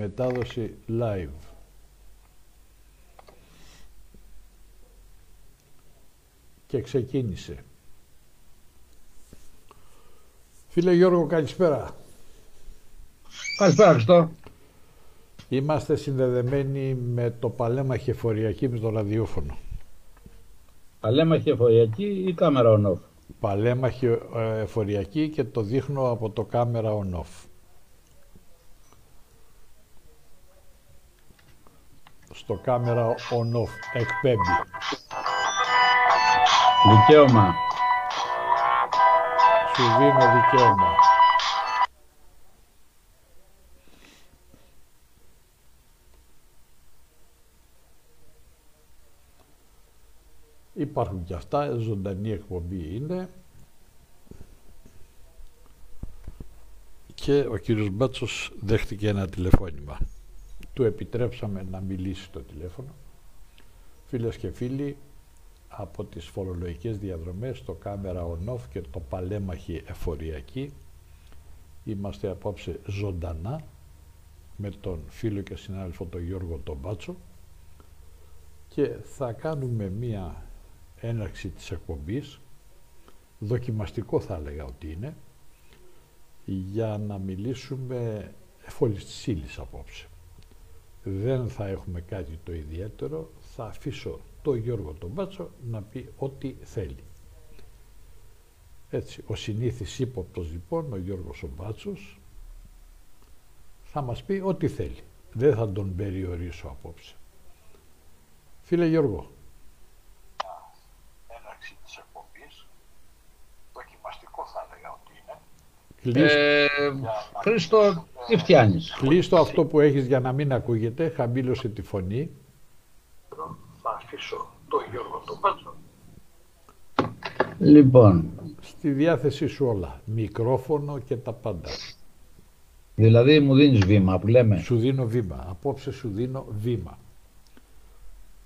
Μετάδοση live. Και ξεκίνησε. Φίλε Γιώργο, καλησπέρα. Καλησπέρα, Χριστό. Είμαστε συνδεδεμένοι με το Παλέμαχη Εφοριακή με το ραδιόφωνο. Παλέμαχη εφοριακή ή κάμερα on-off; Παλέμαχη ε, Εφοριακή και το δείχνω από το κάμερα on-off. Στο κάμερα on-off εκπέμπει. Δικαίωμα. Σου δίνω δικαίωμα. Υπάρχουν και αυτά, ζωντανή εκπομπή είναι. Και ο κύριος Μπάτσος δέχτηκε ένα τηλεφώνημα. Του επιτρέψαμε να μιλήσει στο τηλέφωνο. Φίλες και φίλοι, από τις φορολογικές διαδρομές, το κάμερα on-off και το παλέμαχη εφοριακή, είμαστε απόψε ζωντανά με τον φίλο και συνάδελφο τον Γιώργο τον Μπάτσο και θα κάνουμε μία έναρξη της εκπομπής, δοκιμαστικό θα έλεγα ότι είναι, για να μιλήσουμε εφόλης της ύλης απόψε. Δεν θα έχουμε κάτι το ιδιαίτερο, θα αφήσω το Γιώργο τον Μπάτσο να πει ό,τι θέλει. Έτσι, ο συνήθις ύποπτος λοιπόν, ο Γιώργος ο Μπάτσος, θα μας πει ό,τι θέλει. Δεν θα τον περιορίσω απόψε. Φίλε Γιώργο, Ε, Χρήστο, τι φτιάνεις. Κλείστο αυτό που έχεις για να μην ακούγεται, χαμήλωσε τη φωνή. Θα αφήσω το Γιώργο το Πάτσο. Λοιπόν, Στη διάθεσή σου όλα. Μικρόφωνο και τα πάντα. δηλαδή μου δίνεις βήμα που λέμε; Σου δίνω βήμα. Απόψε σου δίνω βήμα.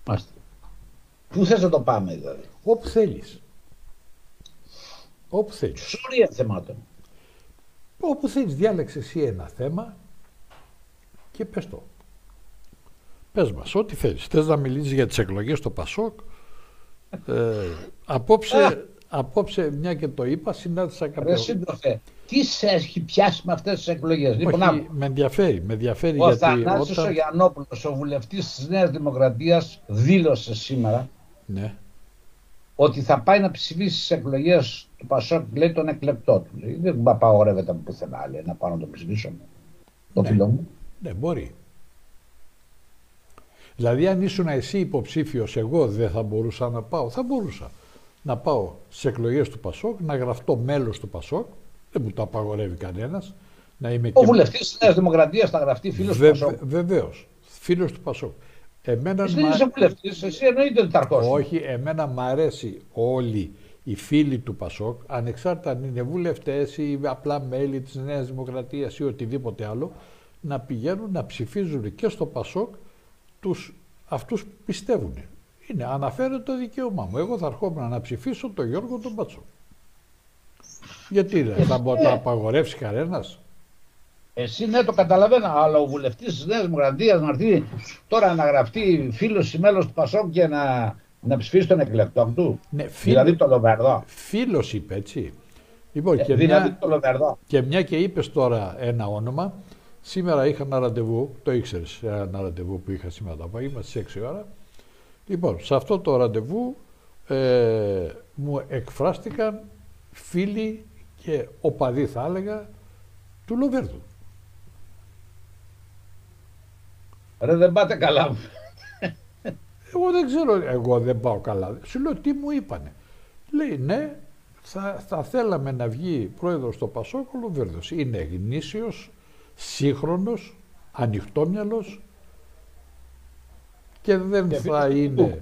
Μάστε. Πού θες να το πάμε δηλαδή; Όπου θέλεις. Όπου θέλεις. Σωρία θεμάτων. Όπου θέλεις. Διάλεξε εσύ ένα θέμα και πες το. Πες μας, ό,τι θέλεις. Θες να μιλήσεις για τις εκλογές στο Πασόκ; Ε, απόψε, απόψε, μια και το είπα, συνάντησα Ρε κάποιο... σύντροφε, τι σε έχει πιάσει με αυτές τις εκλογές; Λοιπόν, Όχι, άκου. με ενδιαφέρει, με ενδιαφέρει ο γιατί Θανάσης ο όταν... Γιαννόπουλος, ο βουλευτής της Νέας Δημοκρατίας, δήλωσε σήμερα Ναι, ότι θα πάει να ψηφίσει στις εκλογές του Πασόκ, λέει τον εκλεπτό του. Λέει. Δεν μου απαγορεύεται από πουθενά, λέει, να πάω να το ψηφίσω. Το Ναι. φίλο μου. ναι, μπορεί. Δηλαδή αν ήσουν εσύ υποψήφιος, εγώ δεν θα μπορούσα να πάω. Θα μπορούσα να πάω σε εκλογές του Πασόκ, να γραφτώ μέλος του Πασόκ, δεν μου το απαγορεύει κανένας, να είμαι Ο και... βουλευτής της Νέας Δημοκρατίας θα γραφτεί φίλος του Βε- Πασόκ. Βεβαίως, φίλος του Πασόκ. Εμένα Εσύ μ' δεν α- είσαι βουλευτής, εσύ εννοείται ότι θα αρχώσεις. Όχι, εμένα μ' αρέσει όλοι οι φίλοι του Πασόκ, ανεξάρτητα αν είναι βουλευτές ή απλά μέλη της Νέας Δημοκρατίας ή οτιδήποτε άλλο, να πηγαίνουν να ψηφίζουν και στο Πασόκ τους, αυτούς που πιστεύουν. Είναι, αναφέρεται το δικαίωμά μου. Εγώ θα ερχόμουν να ψηφίσω τον Γιώργο τον Πασόκ. Γιατί δεν θα μπορεί να το απαγορεύσει κανένας; Εσύ ναι, το καταλαβαίνω, αλλά ο βουλευτής της Νέας Δημοκρατίας να έρθει τώρα να γραφτεί φίλος ή μέλος του Πασόκ και να, να ψηφίσει τον εκλεκτό του. Ναι, φίλο, Δηλαδή το Λοβερδό. φίλος είπε έτσι. Λοιπόν, Ε, και δηλαδή μια- το Λοβερδό. Και μια και είπες τώρα ένα όνομα, σήμερα είχα ένα ραντεβού, το ήξερες, ένα ραντεβού που είχα σήμερα το απόγευμα στις 6 ώρα. Λοιπόν, σε αυτό το ραντεβού ε, μου εκφράστηκαν φίλοι και οπαδοί θα έλεγα του Λοβέρδου. Ρε δεν πάτε καλά. Εγώ δεν ξέρω, εγώ δεν πάω καλά. Σου λέω τι μου είπανε. Λέει ναι, θα, θα θέλαμε να βγει πρόεδρος στο Πασόκ ο Λοβέρδος. Είναι γνήσιος, σύγχρονος, ανοιχτόμυαλος και δεν Και θα φίλος του είναι... Μπουκ.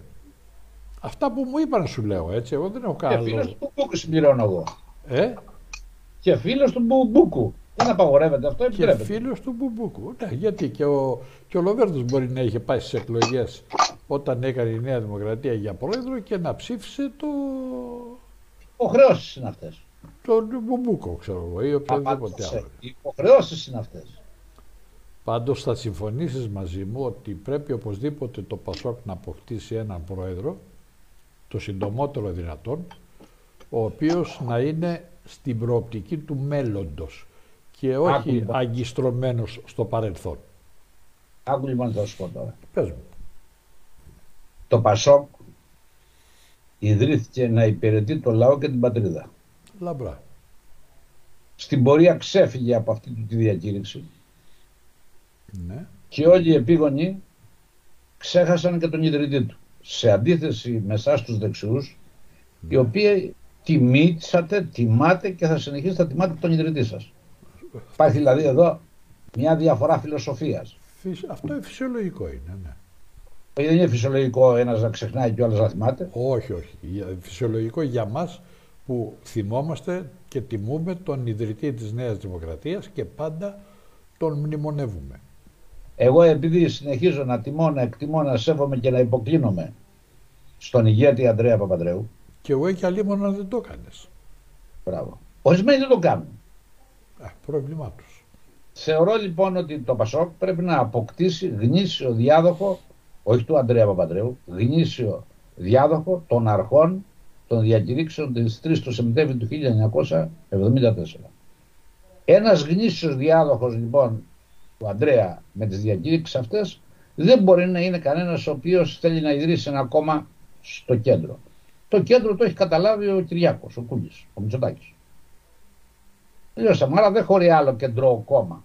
Αυτά που μου είπαν σου λέω έτσι, εγώ δεν έχω Και κανένα φίλος λόγο. του Μπούκου συμπληρώνω εγώ. Ε, Και φίλος του Μπου- Μπούκου. Δεν απαγορεύεται αυτό, και επιτρέπεται. φίλος του Μπουμπούκου. Ναι, γιατί και ο, και ο Λοβέρδος μπορεί να είχε πάει στις εκλογές όταν έκανε η Νέα Δημοκρατία για πρόεδρο και να ψήφισε το, Υποχρεώσεις είναι αυτές. τον Μπουμπούκο, ξέρω εγώ, ή οποιοδήποτε άλλο. Οι υποχρεώσεις είναι αυτές. Πάντως θα συμφωνήσεις μαζί μου ότι πρέπει οπωσδήποτε το Πασόκ να αποκτήσει έναν πρόεδρο, το συντομότερο δυνατόν, ο οποίος να είναι στην προοπτική του μέλλοντος και όχι Άκου, λοιπόν. αγκιστρωμένος στο παρελθόν. Άκου λοιπόν θα σου πω τώρα. Πες μου. Το Πασόκ ιδρύθηκε να υπηρετεί το λαό και την πατρίδα. Λαμπρά. Στην πορεία ξέφυγε από αυτή του τη διακήρυξη Ναι. και όλοι οι επίγονοι ξέχασαν και τον ιδρυτή του. Σε αντίθεση με εσάς τους δεξιούς, οι οποίοι τιμήσατε, τιμάτε και θα συνεχίσετε να τιμάτε τον ιδρυτή σας. Υπάρχει δηλαδή εδώ μια διαφορά φιλοσοφίας. Φυσ- Αυτό είναι φυσιολογικό είναι, ναι. Δεν είναι φυσιολογικό ένας να ξεχνάει και ο άλλος να θυμάται. Όχι, όχι. Για- Φυσιολογικό για μας που θυμόμαστε και τιμούμε τον ιδρυτή της Νέας Δημοκρατίας και πάντα τον μνημονεύουμε. Εγώ επειδή συνεχίζω να τιμώ, να εκτιμώ, να σέβομαι και να υποκλίνομαι στον ηγέτη Ανδρέα Παπαντρέου, Και εγώ και αλλήμον δεν το έκανες. μπράβο. Ορισμένοι δεν το κάνουν. Α, πρόβλημά τους. Θεωρώ λοιπόν ότι το Πασόκ πρέπει να αποκτήσει γνήσιο διάδοχο, όχι του Ανδρέα Παπαντρέου, γνήσιο διάδοχο των αρχών των διακηρύξεων της 3 του Σεπτέμβρη του 1974. Ένας γνήσιος διάδοχος λοιπόν του Ανδρέα με τις διακήρυξεις αυτές δεν μπορεί να είναι κανένας ο οποίος θέλει να ιδρύσει ένα κόμμα στο κέντρο. Το κέντρο το έχει καταλάβει ο Κυριάκος, ο Κούλης, ο Μητσοτάκης. Τελειώσαμε. Άρα δεν χωρεί άλλο κεντρό κόμμα.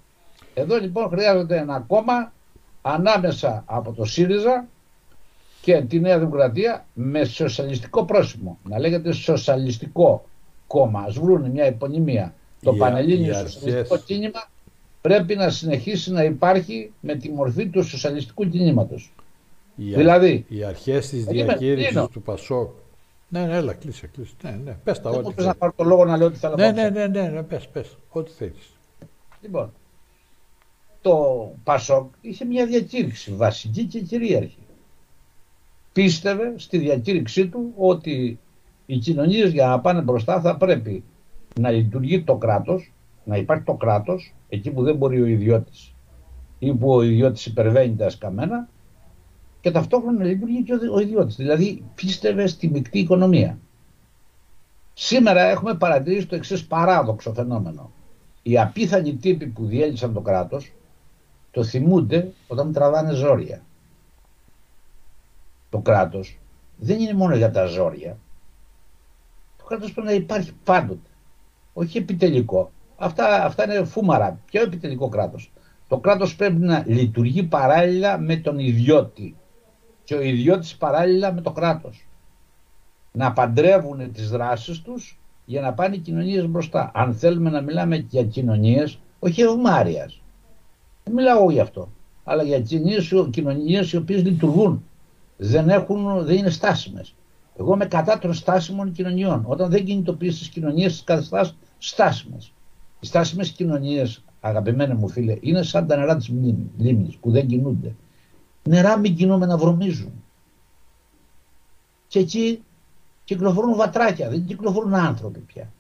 Εδώ λοιπόν χρειάζεται ένα κόμμα ανάμεσα από το ΣΥΡΙΖΑ και τη Νέα Δημοκρατία με σοσιαλιστικό πρόσημο. Να λέγεται σοσιαλιστικό κόμμα. Ας βρουν μια επωνυμία. Το Οι- Πανελλήνιο οι αρχές- Σοσιαλιστικό Κίνημα πρέπει να συνεχίσει να υπάρχει με τη μορφή του σοσιαλιστικού κινήματος. Οι, α- Δηλαδή, οι αρχές της Περίμενε, διακήρυξης κλείνω. του Πασόκ. Ναι, ναι, έλα, κλείσε, κλείσε. Ναι, ναι, πες τα δεν ό,τι μου πες να θέλεις. πάρω το λόγο να λέω τι θέλω Ναι, να πω. ναι, ναι, ναι, ναι, πες, πες, ό,τι θέλεις. Λοιπόν, το Πασόκ είχε μια διακήρυξη βασική και κυρίαρχη. Πίστευε στη διακήρυξή του ότι οι κοινωνίες για να πάνε μπροστά θα πρέπει να λειτουργεί το κράτος, να υπάρχει το κράτος εκεί που δεν μπορεί ο ιδιώτης ή που ο ιδιώτης υπερβαίνει τα σκαμμένα και ταυτόχρονα να λειτουργεί και ο δι- ο ιδιώτης. Δηλαδή πίστευε στη μεικτή οικονομία. Σήμερα έχουμε παρατηρήσει το εξής παράδοξο φαινόμενο οι απίθανοι τύποι που διέλυσαν το κράτος το θυμούνται όταν τραβάνε ζόρια. Το κράτος δεν είναι μόνο για τα ζόρια. Το κράτος πρέπει να υπάρχει πάντοτε. Όχι επιτελικό. Αυτά, αυτά είναι φούμαρα. Ποιο επιτελικό κράτος. Το κράτος πρέπει να λειτουργεί παράλληλα με τον ιδιώτη και ο ιδιώτης παράλληλα με το κράτος. Να παντρεύουν τις δράσεις τους για να πάνε οι κοινωνίες μπροστά. Αν θέλουμε να μιλάμε για κοινωνίες, όχι ευμάρειας. Δεν μιλάω εγώ γι' αυτό. Αλλά για κοινωνίες, κοινωνίες οι οποίες λειτουργούν. Δεν, έχουν, δεν είναι στάσιμες. Εγώ είμαι κατά των στάσιμων κοινωνιών. Όταν δεν κινητοποιείς τις κοινωνίες, τις καταστάσεις στάσιμες. Οι στάσιμες κοινωνίες, αγαπημένοι μου φίλε, είναι σαν τα νερά της μνήμη- λίμνης που δεν κινούνται. Νερά μην κινούμε να βρωμίζουν. Και εκεί κυκλοφορούν βατράκια, δεν κυκλοφορούν άνθρωποι πια.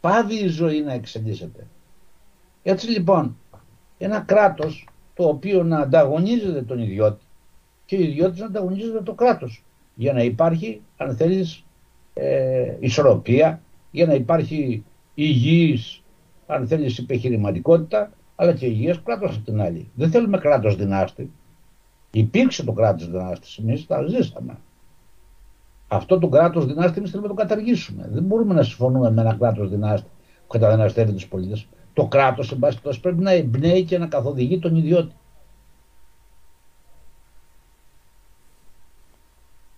Πάβει η ζωή να εξελίσσεται. Έτσι λοιπόν, ένα κράτος το οποίο να ανταγωνίζεται τον ιδιώτη και ο ιδιώτης να ανταγωνίζεται το κράτος για να υπάρχει, αν θέλεις, ε, ισορροπία, για να υπάρχει υγιής, αν θέλεις, επιχειρηματικότητα, αλλά και υγιές κράτος από την άλλη. Δεν θέλουμε κράτος δυνάστη. Υπήρξε το κράτος δυνάστη, εμείς τα ζήσαμε. Αυτό το κράτος δυνάστη εμείς θέλουμε να το καταργήσουμε. Δεν μπορούμε να συμφωνούμε με ένα κράτος δυνάστη που καταδυναστεύει τους πολίτες. Το κράτος, εν πάση περιπτώσει, πρέπει να εμπνέει και να καθοδηγεί τον ιδιώτη.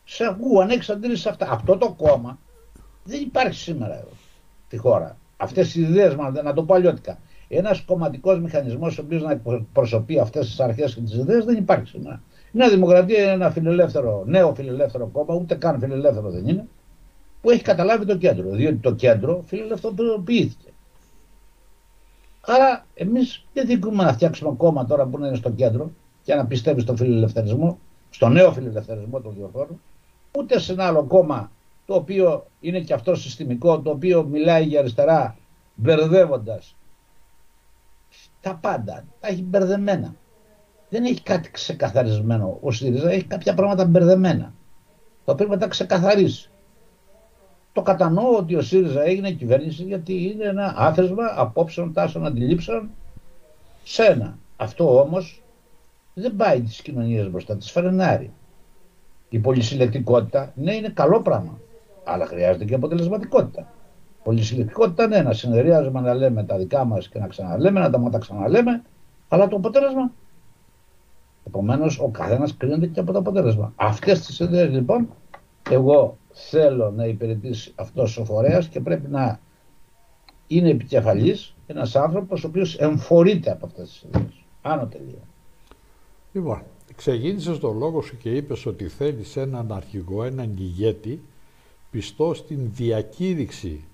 Σε ακούω, αν έχει αντίρρηση σε αυτά. Αυτό το κόμμα δεν υπάρχει σήμερα εδώ στη χώρα. Αυτές οι ιδέες, να το πω αλλιώτικα. Ένας κομματικός μηχανισμός ο οποίος να εκπροσωπεί αυτές τις αρχές και τις ιδέες δεν υπάρχει σήμερα. Η Νέα Δημοκρατία είναι ένα φιλελεύθερο, νέο φιλελεύθερο κόμμα, ούτε καν φιλελεύθερο δεν είναι, που έχει καταλάβει το κέντρο. Διότι το κέντρο φιλελευθερωποιήθηκε. Άρα, εμείς δεν δικούμε να φτιάξουμε κόμμα τώρα που είναι στο κέντρο και να πιστεύει στον φιλελευθερισμό, στο νέο φιλελευθερισμό των διαφόρων, ούτε σε ένα άλλο κόμμα το οποίο είναι και αυτό συστημικό, το οποίο μιλάει για αριστερά μπερδεύοντας τα πάντα, τα έχει μπερδεμένα. δεν έχει κάτι ξεκαθαρισμένο. Ο ΣΥΡΙΖΑ έχει κάποια πράγματα μπερδεμένα. Το πρέπει να τα ξεκαθαρίσει. Το κατανοώ ότι ο ΣΥΡΙΖΑ έγινε κυβέρνηση γιατί είναι ένα άθεσμα απόψεων, τάσεων, αντιλήψεων σε ένα. Αυτό όμως δεν πάει τις κοινωνίες μπροστά, τις φαρενάρει. Η πολυσυλλεκτικότητα, ναι, είναι καλό πράγμα, αλλά χρειάζεται και αποτελεσματικότητα. Πολυσυλλεκτικότητα, ναι, να συνεδριάζουμε να λέμε τα δικά μας και να ξαναλέμε, να τα, τα ξαναλέμε, αλλά το αποτέλεσμα. Επομένως, ο καθένας κρίνεται και από το αποτέλεσμα. Αυτές τις ιδέες λοιπόν, εγώ θέλω να υπηρετήσει αυτός ο φορέας και πρέπει να είναι επικεφαλής ένας άνθρωπος ο οποίος εμφορείται από αυτές τις ιδέες. Άνω τελεία. Λοιπόν, ξεκίνησες τον λόγο σου και είπες ότι θέλεις έναν αρχηγό, έναν ηγέτη πιστό στην διακήρυξη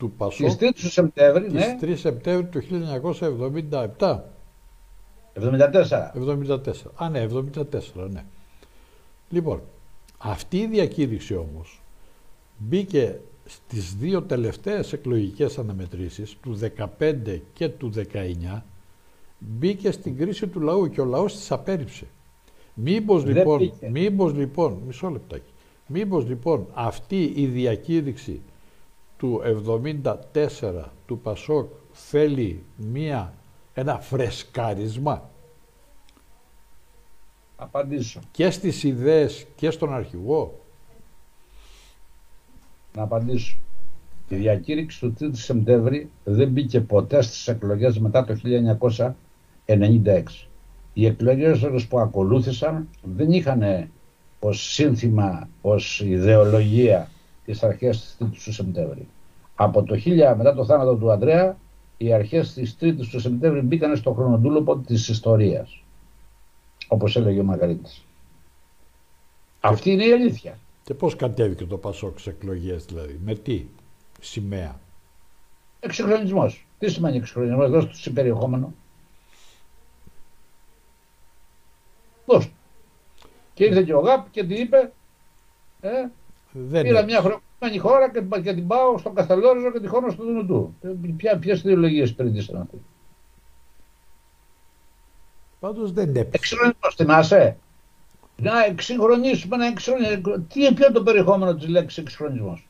του Πασόκ της 3 Σεπτέμβρη, ναι. 3 Σεπτέμβρη του 1977. 74. 74. Α, ναι, 74, ναι. Λοιπόν, αυτή η διακήρυξη όμως μπήκε στις δύο τελευταίες εκλογικές αναμετρήσεις του 15 και του 19 μπήκε στην κρίση του λαού και ο λαός της απέρριψε. Μήπως λοιπόν, μήπως λοιπόν, μισό λεπτάκι, μήπως λοιπόν αυτή η διακήρυξη του 74 του Πασόκ θέλει μία, ένα φρεσκάρισμα. Απαντήσω. Και στις ιδέες και στον αρχηγό. Να απαντήσω. Η διακήρυξη του 3 Σεπτέμβρη δεν μπήκε ποτέ στις εκλογές μετά το 1996. Οι εκλογές που ακολούθησαν δεν είχαν ως σύνθημα, ως ιδεολογία τις αρχές της 3 του Σεπτέμβρη. Από το 1000 μετά το θάνατο του Ανδρέα, οι αρχές της 3ης του Σεπτέμβρη μπήκαν στο χρονοτούλοπο της ιστορίας. Όπως έλεγε ο Μαργαρίτης. Αυτή είναι η αλήθεια. Και πώς κατέβηκε το Πασόκ σε εκλογές δηλαδή, με τι σημαία; Εξυγχρονισμός. Τι σημαίνει εξυγχρονισμός, δώσ' του περιεχόμενο. Δώσ' Και ήρθε και ο ΓΑΠ και τι είπε, ε, δεν πήρα μια χρονική χώρα και, και την πάω στον Κασταλόριζο και τη χώρα στο Δούνου του. Ποιες ιδεολογίες υπηρετήσαν αυτοί. Πάντως δεν έπαιξε. Εξυγχρονισμό, θυμάσαι; Να εξυγχρονίσουμε, να εξυγχρονίσουμε. Τι είναι το περιεχόμενο της λέξης εξυγχρονισμός;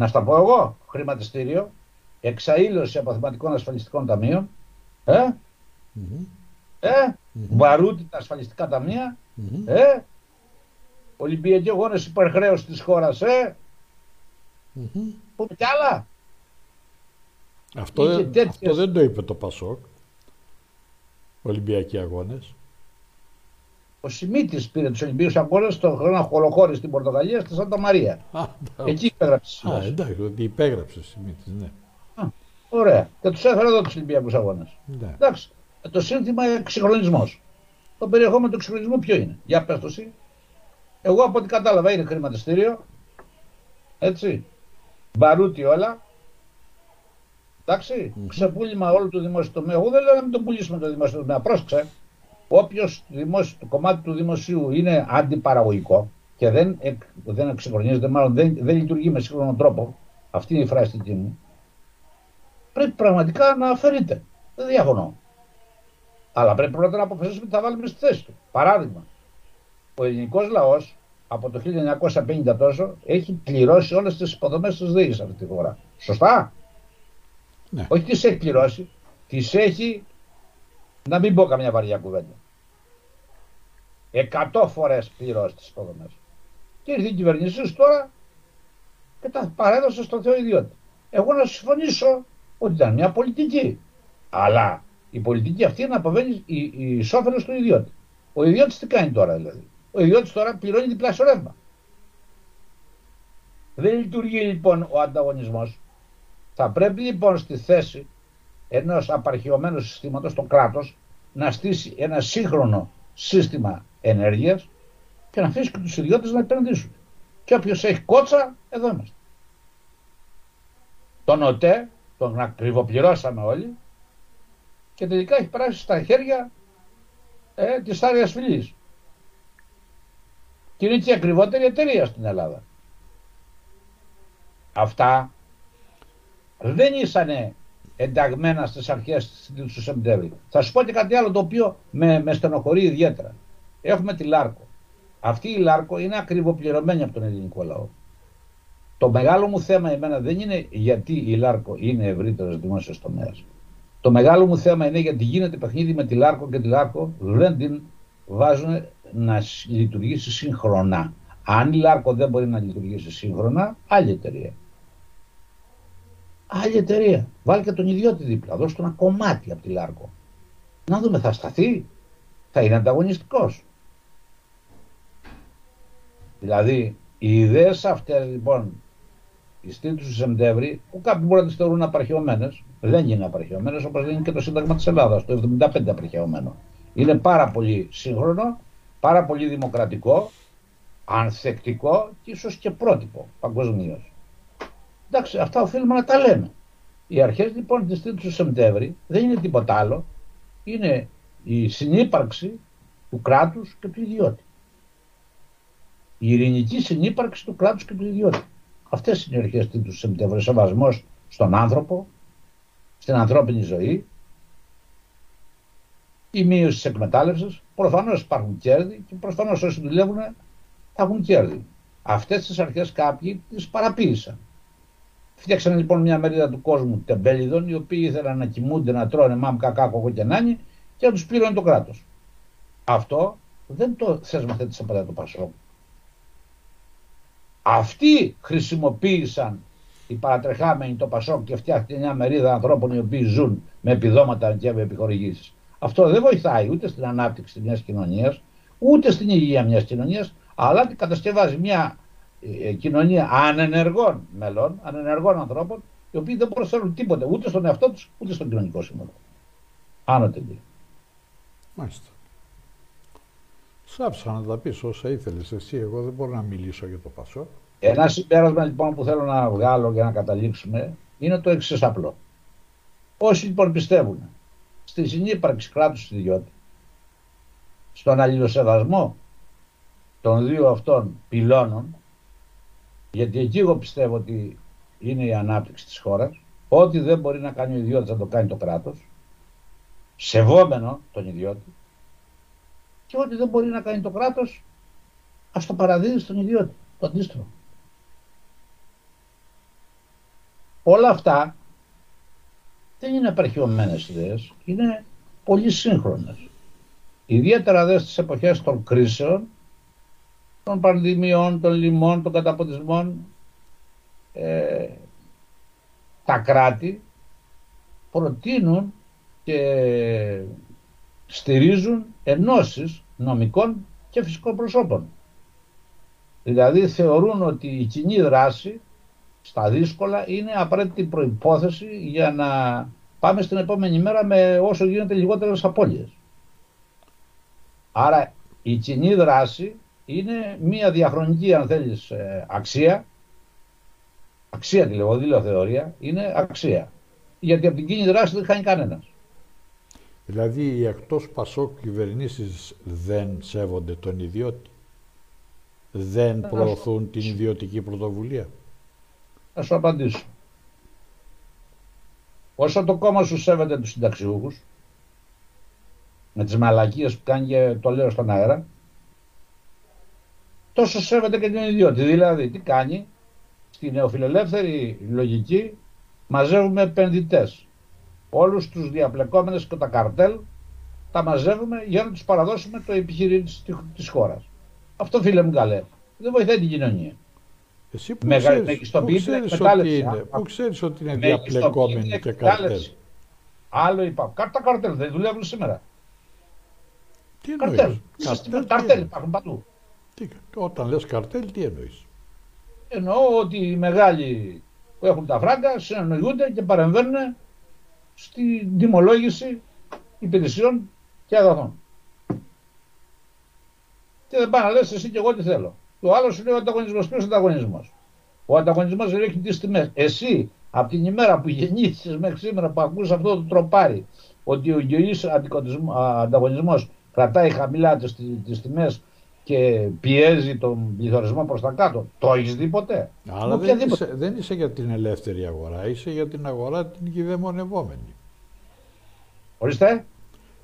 Να στα πω εγώ. Χρηματιστήριο, εξαήλωση αποθεματικών ασφαλιστικών ταμείων, ε, mm-hmm. ε, mm-hmm. ασφαλιστικά ταμεία, mm-hmm. ε, Ολυμπιακοί αγώνες υπερχρέωση της χώρας, ε. Mm-hmm. Πούμε κι άλλα. Αυτό, δεν, τέτοιες... αυτό δεν το είπε το Πασόκ. Ολυμπιακοί αγώνες. Ο Σιμίτης πήρε τους Ολυμπιακού Αγώνες στον χρόνο χωροχώρη στην Πορτογαλία, στη Σάντα Μαρία. Α, Εκεί υπέγραψε. Α, εντάξει, ότι υπέγραψε ο Σιμίτης, ναι. Α, ωραία. Και τους έφερε εδώ τους Ολυμπιακούς Αγώνες. Ναι. Εντάξει. Το σύνθημα εξυγχρονισμός. Το περιεχόμενο του εξυγχρονισμού ποιο είναι; Για πες το εσύ. Εγώ από ό,τι κατάλαβα είναι χρηματιστήριο. Έτσι. Μπαρούτι όλα. Εντάξει. Mm-hmm. Ξεπούλημα όλου του δημόσιου τομέα. Εγώ δεν λέω να μην το πουλήσουμε το δημόσιο τομέα. Πρόσεξε. Όποιος το κομμάτι του δημοσίου είναι αντιπαραγωγικό και δεν, δεν εξυγχρονίζεται, μάλλον δεν, δεν λειτουργεί με σύγχρονο τρόπο, αυτή είναι η φράση δική μου, πρέπει πραγματικά να αφαιρείται. Δεν διαφωνώ. Αλλά πρέπει πρώτα να αποφασίσουμε τι θα βάλουμε στη θέση του. Παράδειγμα, ο ελληνικός λαός από το 1950 τόσο έχει πληρώσει όλες τις υποδομές της ΔΕΗ σε αυτή τη χώρα. Σωστά; Ναι. Όχι τις έχει πληρώσει, τις έχει. Να μην πω καμιά βαριά κουβέντα. Εκατό φορές πληρώσει τις υποδομές. Και ήρθε η κυβέρνησή τώρα και τα παρέδωσε στο Θεό ιδιότητα. Εγώ να συμφωνήσω ότι ήταν μια πολιτική. Αλλά η πολιτική αυτή είναι να αποβαίνει η, η του ιδιώτη. Ο ιδιώτη τι κάνει τώρα δηλαδή; Ο ιδιώτης τώρα πληρώνει διπλάσιο ρεύμα. Δεν λειτουργεί λοιπόν ο ανταγωνισμός. Θα πρέπει λοιπόν στη θέση ενός απαρχαιωμένου συστήματος το κράτος να στήσει ένα σύγχρονο σύστημα ενέργειας και να αφήσει και τους ιδιώτες να επενδύσουν. Και όποιος έχει κότσα, εδώ είμαστε. Τον ΟΤΕ, τον ακριβοπληρώσαμε όλοι και τελικά έχει περάσει στα χέρια ε, της Άριας Φυλής και είναι και η ακριβότερη εταιρεία στην Ελλάδα. Αυτά δεν ήσανε ενταγμένα στις αρχές του Σεπτέμβρη. Θα σου πω και κάτι άλλο το οποίο με, με στενοχωρεί ιδιαίτερα. Έχουμε τη Λάρκο. Αυτή η Λάρκο είναι ακριβοπληρωμένη από τον ελληνικό λαό. Το μεγάλο μου θέμα εμένα δεν είναι γιατί η Λάρκο είναι ευρύτερος δημόσιος τομέας. Το μεγάλο μου θέμα είναι γιατί γίνεται παιχνίδι με τη Λάρκο και τη Λάρκο δεν την βάζουν να λειτουργήσει σύγχρονα. Αν η Λάρκο δεν μπορεί να λειτουργήσει σύγχρονα, άλλη εταιρεία. Άλλη εταιρεία. Βάλει και τον ιδιώτη δίπλα. Δώσε του ένα κομμάτι από τη Λάρκο. Να δούμε, θα σταθεί. Θα είναι ανταγωνιστικός. Δηλαδή, οι ιδέες αυτές λοιπόν η στήλη του Σεπτέμβρη, που κάποιοι μπορεί να τις θεωρούν απαρχαιωμένες, δεν είναι απαρχαιωμένες όπως δεν είναι και το Σύνταγμα της Ελλάδας, το 75 απαρχαιωμένο. Είναι πάρα πολύ σύγχρονο, πάρα πολύ δημοκρατικό, ανθεκτικό και ίσως και πρότυπο παγκοσμίως. Εντάξει, αυτά οφείλουμε να τα λέμε. Οι αρχές λοιπόν της στήλη του Σεπτέμβρη δεν είναι τίποτα άλλο. Είναι η συνύπαρξη του κράτους και του ιδιώτη. Η ειρηνική συνύπαρξη του κράτους και του ιδιώτη. Αυτές είναι οι αρχές του Σεπτέμβρη. Σεβασμός στον άνθρωπο, στην ανθρώπινη ζωή, η μείωση της εκμετάλλευσης. Προφανώς υπάρχουν κέρδη και προφανώς όσοι δουλεύουν θα έχουν κέρδη. Αυτές τις αρχές κάποιοι τις παραποίησαν. Φτιάξαν λοιπόν μια μερίδα του κόσμου τεμπέλιδων, οι οποίοι ήθελαν να κοιμούνται, να τρώνε μάμ, κακά, κοκό και νάνι και να τους πλήρωνε το κράτος. Αυτό δεν το θεσμοθέτησε ποτέ το Πασόκ. Αυτοί χρησιμοποίησαν οι παρατρεχάμενοι το Πασόκ και φτιάχτηκε μια μερίδα ανθρώπων οι οποίοι ζουν με επιδόματα και με επιχορηγήσεις. Αυτό δεν βοηθάει ούτε στην ανάπτυξη μιας κοινωνίας, ούτε στην υγεία μιας κοινωνίας, αλλά κατασκευάζει μια ε, κοινωνία ανενεργών μελών, ανενεργών ανθρώπων, οι οποίοι δεν προσφέρουν τίποτε ούτε στον εαυτό τους ούτε στον κοινωνικό σύμβολο. Άνω τελείω. Μάλιστα. Σάψα να τα πεις όσα ήθελες εσύ. Εγώ δεν μπορώ να μιλήσω για το Πασό. Ένα συμπέρασμα λοιπόν που θέλω να βγάλω για να καταλήξουμε είναι το εξής απλό. Όσοι λοιπόν πιστεύουν στη συνύπαρξη κράτους ιδιώτη, στον αλληλοσεβασμό των δύο αυτών πυλώνων, γιατί εκεί εγώ πιστεύω ότι είναι η ανάπτυξη της χώρας, ό,τι δεν μπορεί να κάνει ο ιδιώτης να το κάνει το κράτος, σεβόμενο τον ιδιώτη, και ό,τι δεν μπορεί να κάνει το κράτος, ας το παραδίδει στον ιδιώτη, το αντίστροφο. Όλα αυτά δεν είναι απαρχαιωμένες ιδέες, είναι πολύ σύγχρονες. Ιδιαίτερα δε στις εποχές των κρίσεων, των πανδημιών, των λοιμών, των καταποντισμών, ε, τα κράτη προτείνουν και στηρίζουν ενώσεις νομικών και φυσικών προσώπων. Δηλαδή θεωρούν ότι η κοινή δράση στα δύσκολα είναι απαραίτητη προϋπόθεση για να πάμε στην επόμενη μέρα με όσο γίνεται λιγότερες απώλειες. Άρα η κοινή δράση είναι μια διαχρονική αν θέλεις ε, αξία, αξία τη λέω, δεν λέω θεωρία, είναι αξία. Γιατί από την κοινή δράση δεν χάνει κανένας. Δηλαδή οι εκτός Πασόκ κυβερνήσεις δεν σέβονται τον ιδιώτη; Δεν προωθούν την ιδιωτική πρωτοβουλία; Θα σου απαντήσω. Όσο το κόμμα σου σέβεται τους συνταξιούχους, με τις μαλακίες που κάνει και το λέω στον αέρα, τόσο σέβεται και την ιδιώτη. Δηλαδή, τι κάνει, στη νεοφιλελεύθερη λογική μαζεύουμε επενδυτές. Όλους τους διαπλεκόμενες και τα καρτέλ τα μαζεύουμε για να τους παραδώσουμε το επιχειρήν της χώρας. Αυτό φίλε μου καλέ, δεν βοηθάει την κοινωνία. Εσύ που ξέρεις, που ξέρεις, ότι είναι, που ξέρεις ότι είναι διαπλεκόμενοι και καρτέλ. Άλλο είπα. Τα καρτέλ δεν δουλεύουν σήμερα. Τι εννοείς; Καρτέλ. Καρτέλ, καρτέλ υπάρχουν παντού. Τι, όταν λες καρτέλ τι εννοείς; Εννοώ ότι οι μεγάλοι που έχουν τα φράγκα συνεννοούνται και παρεμβαίνουν στη τιμολόγηση υπηρεσιών και αγαθών. Και δεν πάει να λες εσύ και εγώ τι θέλω. Το άλλος σου λέει ο ανταγωνισμός. Ποιος ανταγωνισμός; Ο ανταγωνισμός ρίχνει τις τιμές. Εσύ από την ημέρα που γεννήθηκε μέχρι σήμερα που ακούς αυτό το τροπάρι ότι ο υγιή ανταγωνισμός κρατάει χαμηλά τις τιμές και πιέζει τον πληθωρισμό προς τα κάτω. Το έχεις δει ποτέ; Αλλά δεν Οποιαδήποτε. είσαι, δεν είσαι για την ελεύθερη αγορά, είσαι για την αγορά την κυδαιμονευόμενη. Ορίστε.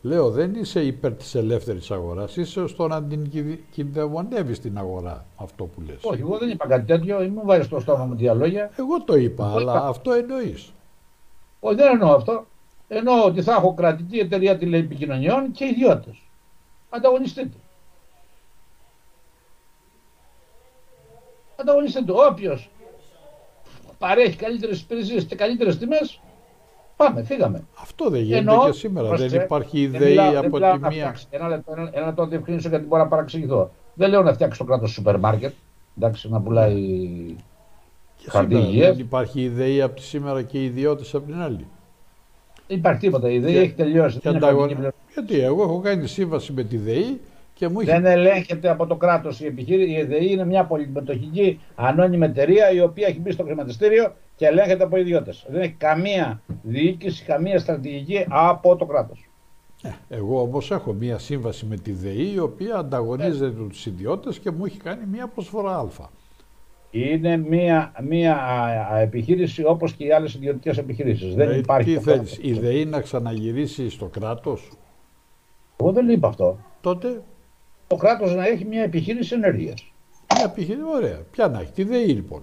Λέω, δεν είσαι υπέρ της ελεύθερης αγοράς, είσαι στο να την κυδε- κυδαιμονεύεις την αγορά, αυτό που λες. Όχι, εγώ δεν είπα κάτι τέτοιο. Μην μου βάζεις στο στόμα μου τέτοια λόγια. Εγώ το είπα, Εγώ αλλά είπα. αυτό εννοείς. Όχι, δεν εννοώ αυτό. Εννοώ ότι θα έχω κρατική εταιρεία τηλεεπικοινωνιών και ιδιώτες. Ανταγωνιστείτε. Ανταγωνιστείτε. Όποιος παρέχει καλύτερες υπηρεσίες και καλύτερες τιμές, πάμε, φύγαμε. Αυτό δεν γίνεται Εννοώ, και σήμερα. πρόσεξε, δεν υπάρχει δεν ιδέα μιλάω- δεν από μιλάω τη να μία. φτιάξει. Ένα λεπτό, ένα, ένα λεπτό να διευκρινίσω γιατί μπορώ να παραξηγηθώ. Δεν λέω να φτιάξει το κράτος σούπερ μάρκετ. Εντάξει, να πουλάει. Και χαρτί σήμερα υγείας. δεν υπάρχει ιδέα από τη σήμερα και οι ιδιώτες από την άλλη. Δεν υπάρχει τίποτα. Η ιδέα Και- έχει τελειώσει. Και Δεν, είναι ανταγων- κρατική πληρωμή. Γιατί εγώ έχω κάνει σύμβαση με τη ΔΕΗ και μου είχε δεν ελέγχεται από το κράτος η επιχείρηση. Η ΕΔΕΗ είναι μια πολυμετοχική ανώνυμη εταιρεία η οποία έχει μπει στο χρηματιστήριο και ελέγχεται από ιδιώτες. Δεν έχει καμία διοίκηση, καμία στρατηγική από το κράτος. Εγώ όμως έχω μία σύμβαση με τη ΔΕΗ η οποία ανταγωνίζεται τους ιδιώτες και μου έχει κάνει μία προσφορά Α. Είναι μια, μια α, α, επιχείρηση όπως και οι άλλες ιδιωτικές επιχειρήσεις. Δεν Δηλαδή, υπάρχει. τι το θέλεις, κράτος. η ΔΕΗ να ξαναγυρίσει στο κράτος, Εγώ δεν είπα αυτό. τότε; Το κράτος να έχει μια επιχείρηση ενέργειας. μια επιχείρηση. Ωραία. Ποια να έχει, τη ΔΕΗ λοιπόν.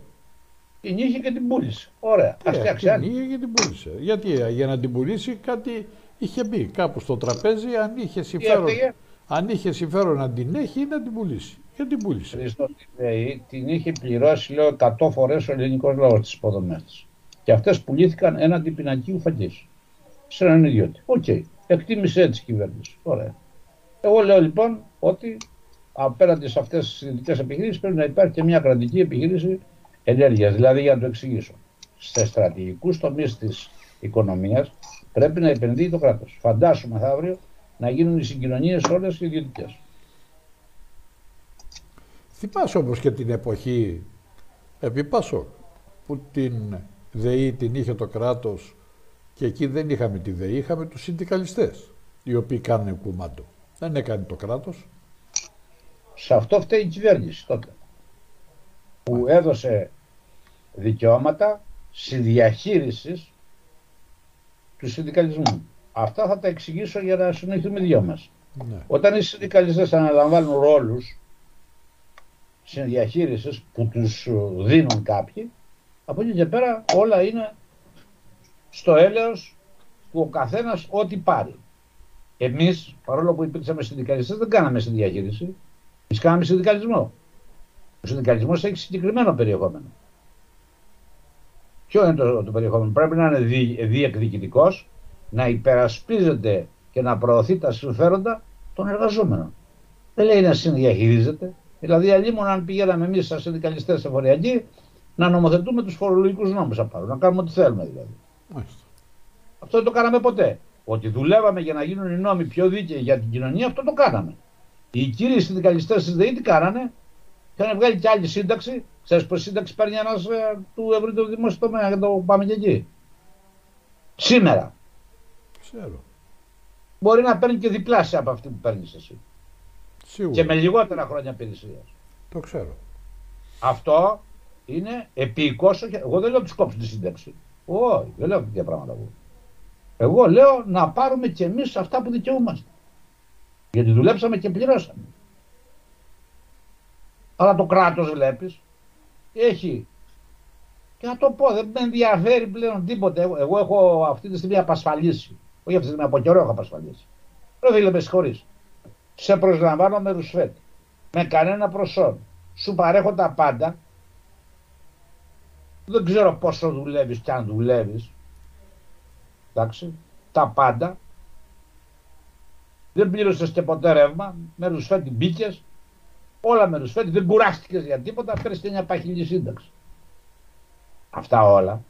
Την είχε και την πούλησε. Ωραία. Α Ε, φτιάξει την άλλη. είχε και την πούλησε. Γιατί ε, για να την πουλήσει κάτι είχε μπει κάπου στο τραπέζι, αν είχε συμφέρον, έφταιγε; αν είχε συμφέρον να την έχει ή να την πουλήσει. Και την πούλησε. Χριστό τη ΔΕΗ την είχε πληρώσει, λέω, 100 φορές ο ελληνικός λαός τι υποδομέ τη. Και αυτές πουλήθηκαν έναντι πινακίου φαγής. Σε έναν ιδιώτη. ΟΚ. Εκτίμησε έτσι η κυβέρνηση. Ωραία. Εγώ λέω λοιπόν ότι απέναντι σε αυτές τις ιδιωτικές επιχειρήσεις πρέπει να υπάρχει και μια κρατική επιχείρηση ενέργειας. Δηλαδή, για να το εξηγήσω, σε στρατηγικούς τομείς της οικονομίας πρέπει να επενδύει το κράτος. Φαντάσου μεθαύριο να γίνουν οι συγκοινωνίες όλες οι ιδιωτικές. Θυμάσαι όμως και την εποχή επί ΠΑΣΟΚ που την ΔΕΗ την είχε το κράτος και εκεί δεν είχαμε τη ΔΕΗ, είχαμε τους συνδικαλιστές οι οποίοι κάνουν κουμάντο. Δεν έκανε το κράτος. Σε αυτό φταίει η κυβέρνηση τότε. Που έδωσε δικαιώματα συνδιαχείρισης του συνδικαλισμού. Αυτά θα τα εξηγήσω για να συνοηθούμε οι δυο μας. Ναι. Όταν οι συνδικαλιστές αναλαμβάνουν ρόλους συνδιαχείρισης που τους ε, δίνουν κάποιοι, από εκεί και πέρα όλα είναι στο έλεος του ο καθένας ό,τι πάρει. Εμείς, παρόλο που υπήρξαμε συνδικαλιστές, δεν κάναμε συνδιαχείριση. Εμείς κάναμε συνδικαλισμό. Ο συνδικαλισμός έχει συγκεκριμένο περιεχόμενο. Ποιο είναι το, το περιεχόμενο; Πρέπει να είναι δι, διεκδικητικός, να υπερασπίζεται και να προωθεί τα συμφέροντα των εργαζόμενων. Δεν λέει να συνδιαχειρίζεται. Δηλαδή, αλλήμον αν πηγαίναμε εμείς σαν συνδικαλιστές εφοριακοί, να νομοθετούμε τους φορολογικούς νόμους απάνω. Να κάνουμε ό,τι θέλουμε δηλαδή. Μάλιστα. Αυτό δεν το κάναμε ποτέ. Ότι δουλεύαμε για να γίνουν οι νόμοι πιο δίκαιοι για την κοινωνία, αυτό το κάναμε. Οι κύριοι συνδικαλιστές τη ΔΕΗ τι κάνανε, είχαν βγάλει και άλλη σύνταξη. Ξέρεις πως σύνταξη παίρνει ένας ε, του ευρύτερου δημόσιου τομέα, για το πάμε και εκεί. Σήμερα. Ξέρω. Μπορεί να παίρνει και διπλάσια από αυτή που παίρνεις εσύ. Σίγουρα. Και με λιγότερα χρόνια υπηρεσίας. Το ξέρω. Αυτό είναι επίκοσο. Εγώ δεν λέω να τους κόψουν τη σύνταξη. Όχι, δεν λέω τέτοια πράγματα εγώ. Εγώ λέω να πάρουμε κι εμείς αυτά που δικαιούμαστε. Γιατί δουλέψαμε και πληρώσαμε. Αλλά το κράτος βλέπεις έχει. Και να το πω, δεν με ενδιαφέρει πλέον τίποτε. Εγώ, εγώ έχω αυτή τη στιγμή απασφαλίσει. Όχι αυτή τη στιγμή, από καιρό έχω απασφαλίσει. Ρε φίλε, με συγχωρείς. Σε προσλαμβάνω με ρουσφέτ. Με κανένα προσόν. Σου παρέχω τα πάντα. Δεν ξέρω πόσο δουλεύεις και αν δουλεύεις. Εντάξει. Τα πάντα. Δεν πλήρωσες και ποτέ ρεύμα. Με ρουσφέτη μπήκες. Όλα με ρουσφέτη. Δεν κουράστηκες για τίποτα. Παίρνεις και μια παχυλή σύνταξη. Αυτά όλα,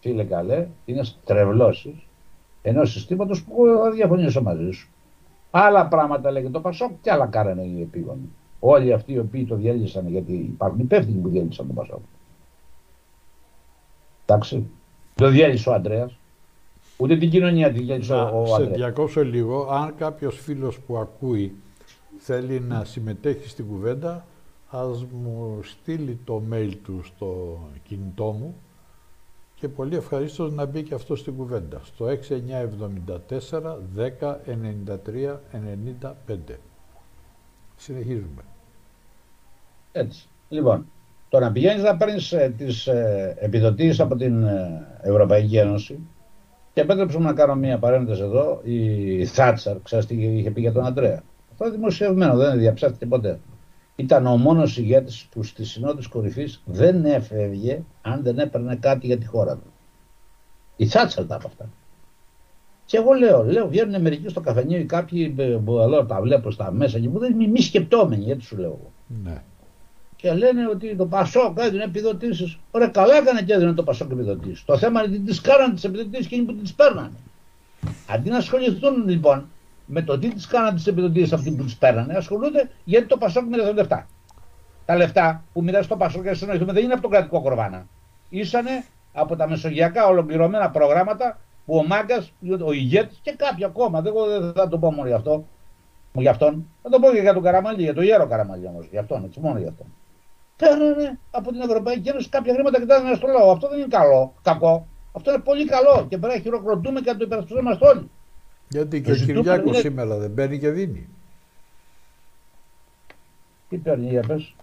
φίλε καλέ, είναι τρευλώσεις ενός συστήματος που εγώ θα διαφωνήσω μαζί σου. Άλλα πράγματα λέγεται το Πασόκ και άλλα κάνανε οι επίγονοι. Όλοι αυτοί οι οποίοι το διέλυσαν, γιατί υπάρχουν υπεύθυνοι που διέλυσαν τον Πασόκ. Εντάξει. Το διέλυσε ο Αντρέα. Ούτε την κοινωνία τη διέλυσε Να ο, ο σε Αντρέα. διακόψω λίγο. Αν κάποιος φίλος που ακούει θέλει να συμμετέχει στην κουβέντα, ας μου στείλει το mail του στο κινητό μου και πολύ ευχαρίστως να μπει και αυτό στην κουβέντα. Στο 6974 10 93 95. Συνεχίζουμε. Έτσι. Λοιπόν, το να πηγαίνεις να παίρνεις ε, τις ε, επιδοτήσεις από την ε, Ευρωπαϊκή Ένωση και επέτρεψε να κάνω μία παρένθεση εδώ. Η Θάτσαρ, ξέρετε τι είχε πει για τον Αντρέα; Αυτό είναι δημοσιευμένο, δεν διαψεύτηκε ποτέ. Ήταν ο μόνος ηγέτης που στη συνόδους κορυφής δεν έφευγε αν δεν έπαιρνε κάτι για τη χώρα του. Η Θάτσαρ τα από αυτά. Και εγώ λέω, λέω, βγαίνουν μερικοί στο καφενείο κάποιοι που εδώ τα βλέπω στα μέσα και μου δεν είναι μη σκεπτόμενοι, γιατί σου λέω εγώ. Ναι. Και λένε ότι το Πασόκ έδινε επιδοτήσεις. Ωραία, καλά έκανε και έδινε το Πασόκ επιδοτήσεις. Το θέμα είναι ότι τις κάνανε τις επιδοτήσεις και είναι που τις παίρνανε. Αντί να ασχοληθούν λοιπόν με το τι τις κάνανε τις επιδοτήσεις αυτοί που τις παίρνανε, ασχολούνται γιατί το Πασόκ μοιράζει λεφτά. Τα λεφτά που μοιράζει το Πασόκ, για να συνοηθούμε, δεν είναι από τον κρατικό κορβάνα. Ήσανε από τα μεσογειακά ολοκληρωμένα προγράμματα που ο Μάγκας, ο ηγέτης και κάποιοι ακόμα, δεν, δεν θα το πω μόνο γι' αυτό, για αυτόν, θα το πω και για τον Καραμαλή, για τον Ιέρο Καραμαλή όμως, για αυτόν, έτσι μόνο για αυτόν. Παίρνανε από την Ευρωπαϊκή Ένωση κάποια χρήματα και τα έδιναν στο λαό. Αυτό δεν είναι καλό, κακό. Αυτό είναι πολύ καλό και πρέπει να χειροκροτούμε και να το υπερασπιζόμαστε όλοι. Γιατί και ο Κυριάκος είναι... σήμερα δεν παίρνει και δίνει. Τι παίρνει, για πες.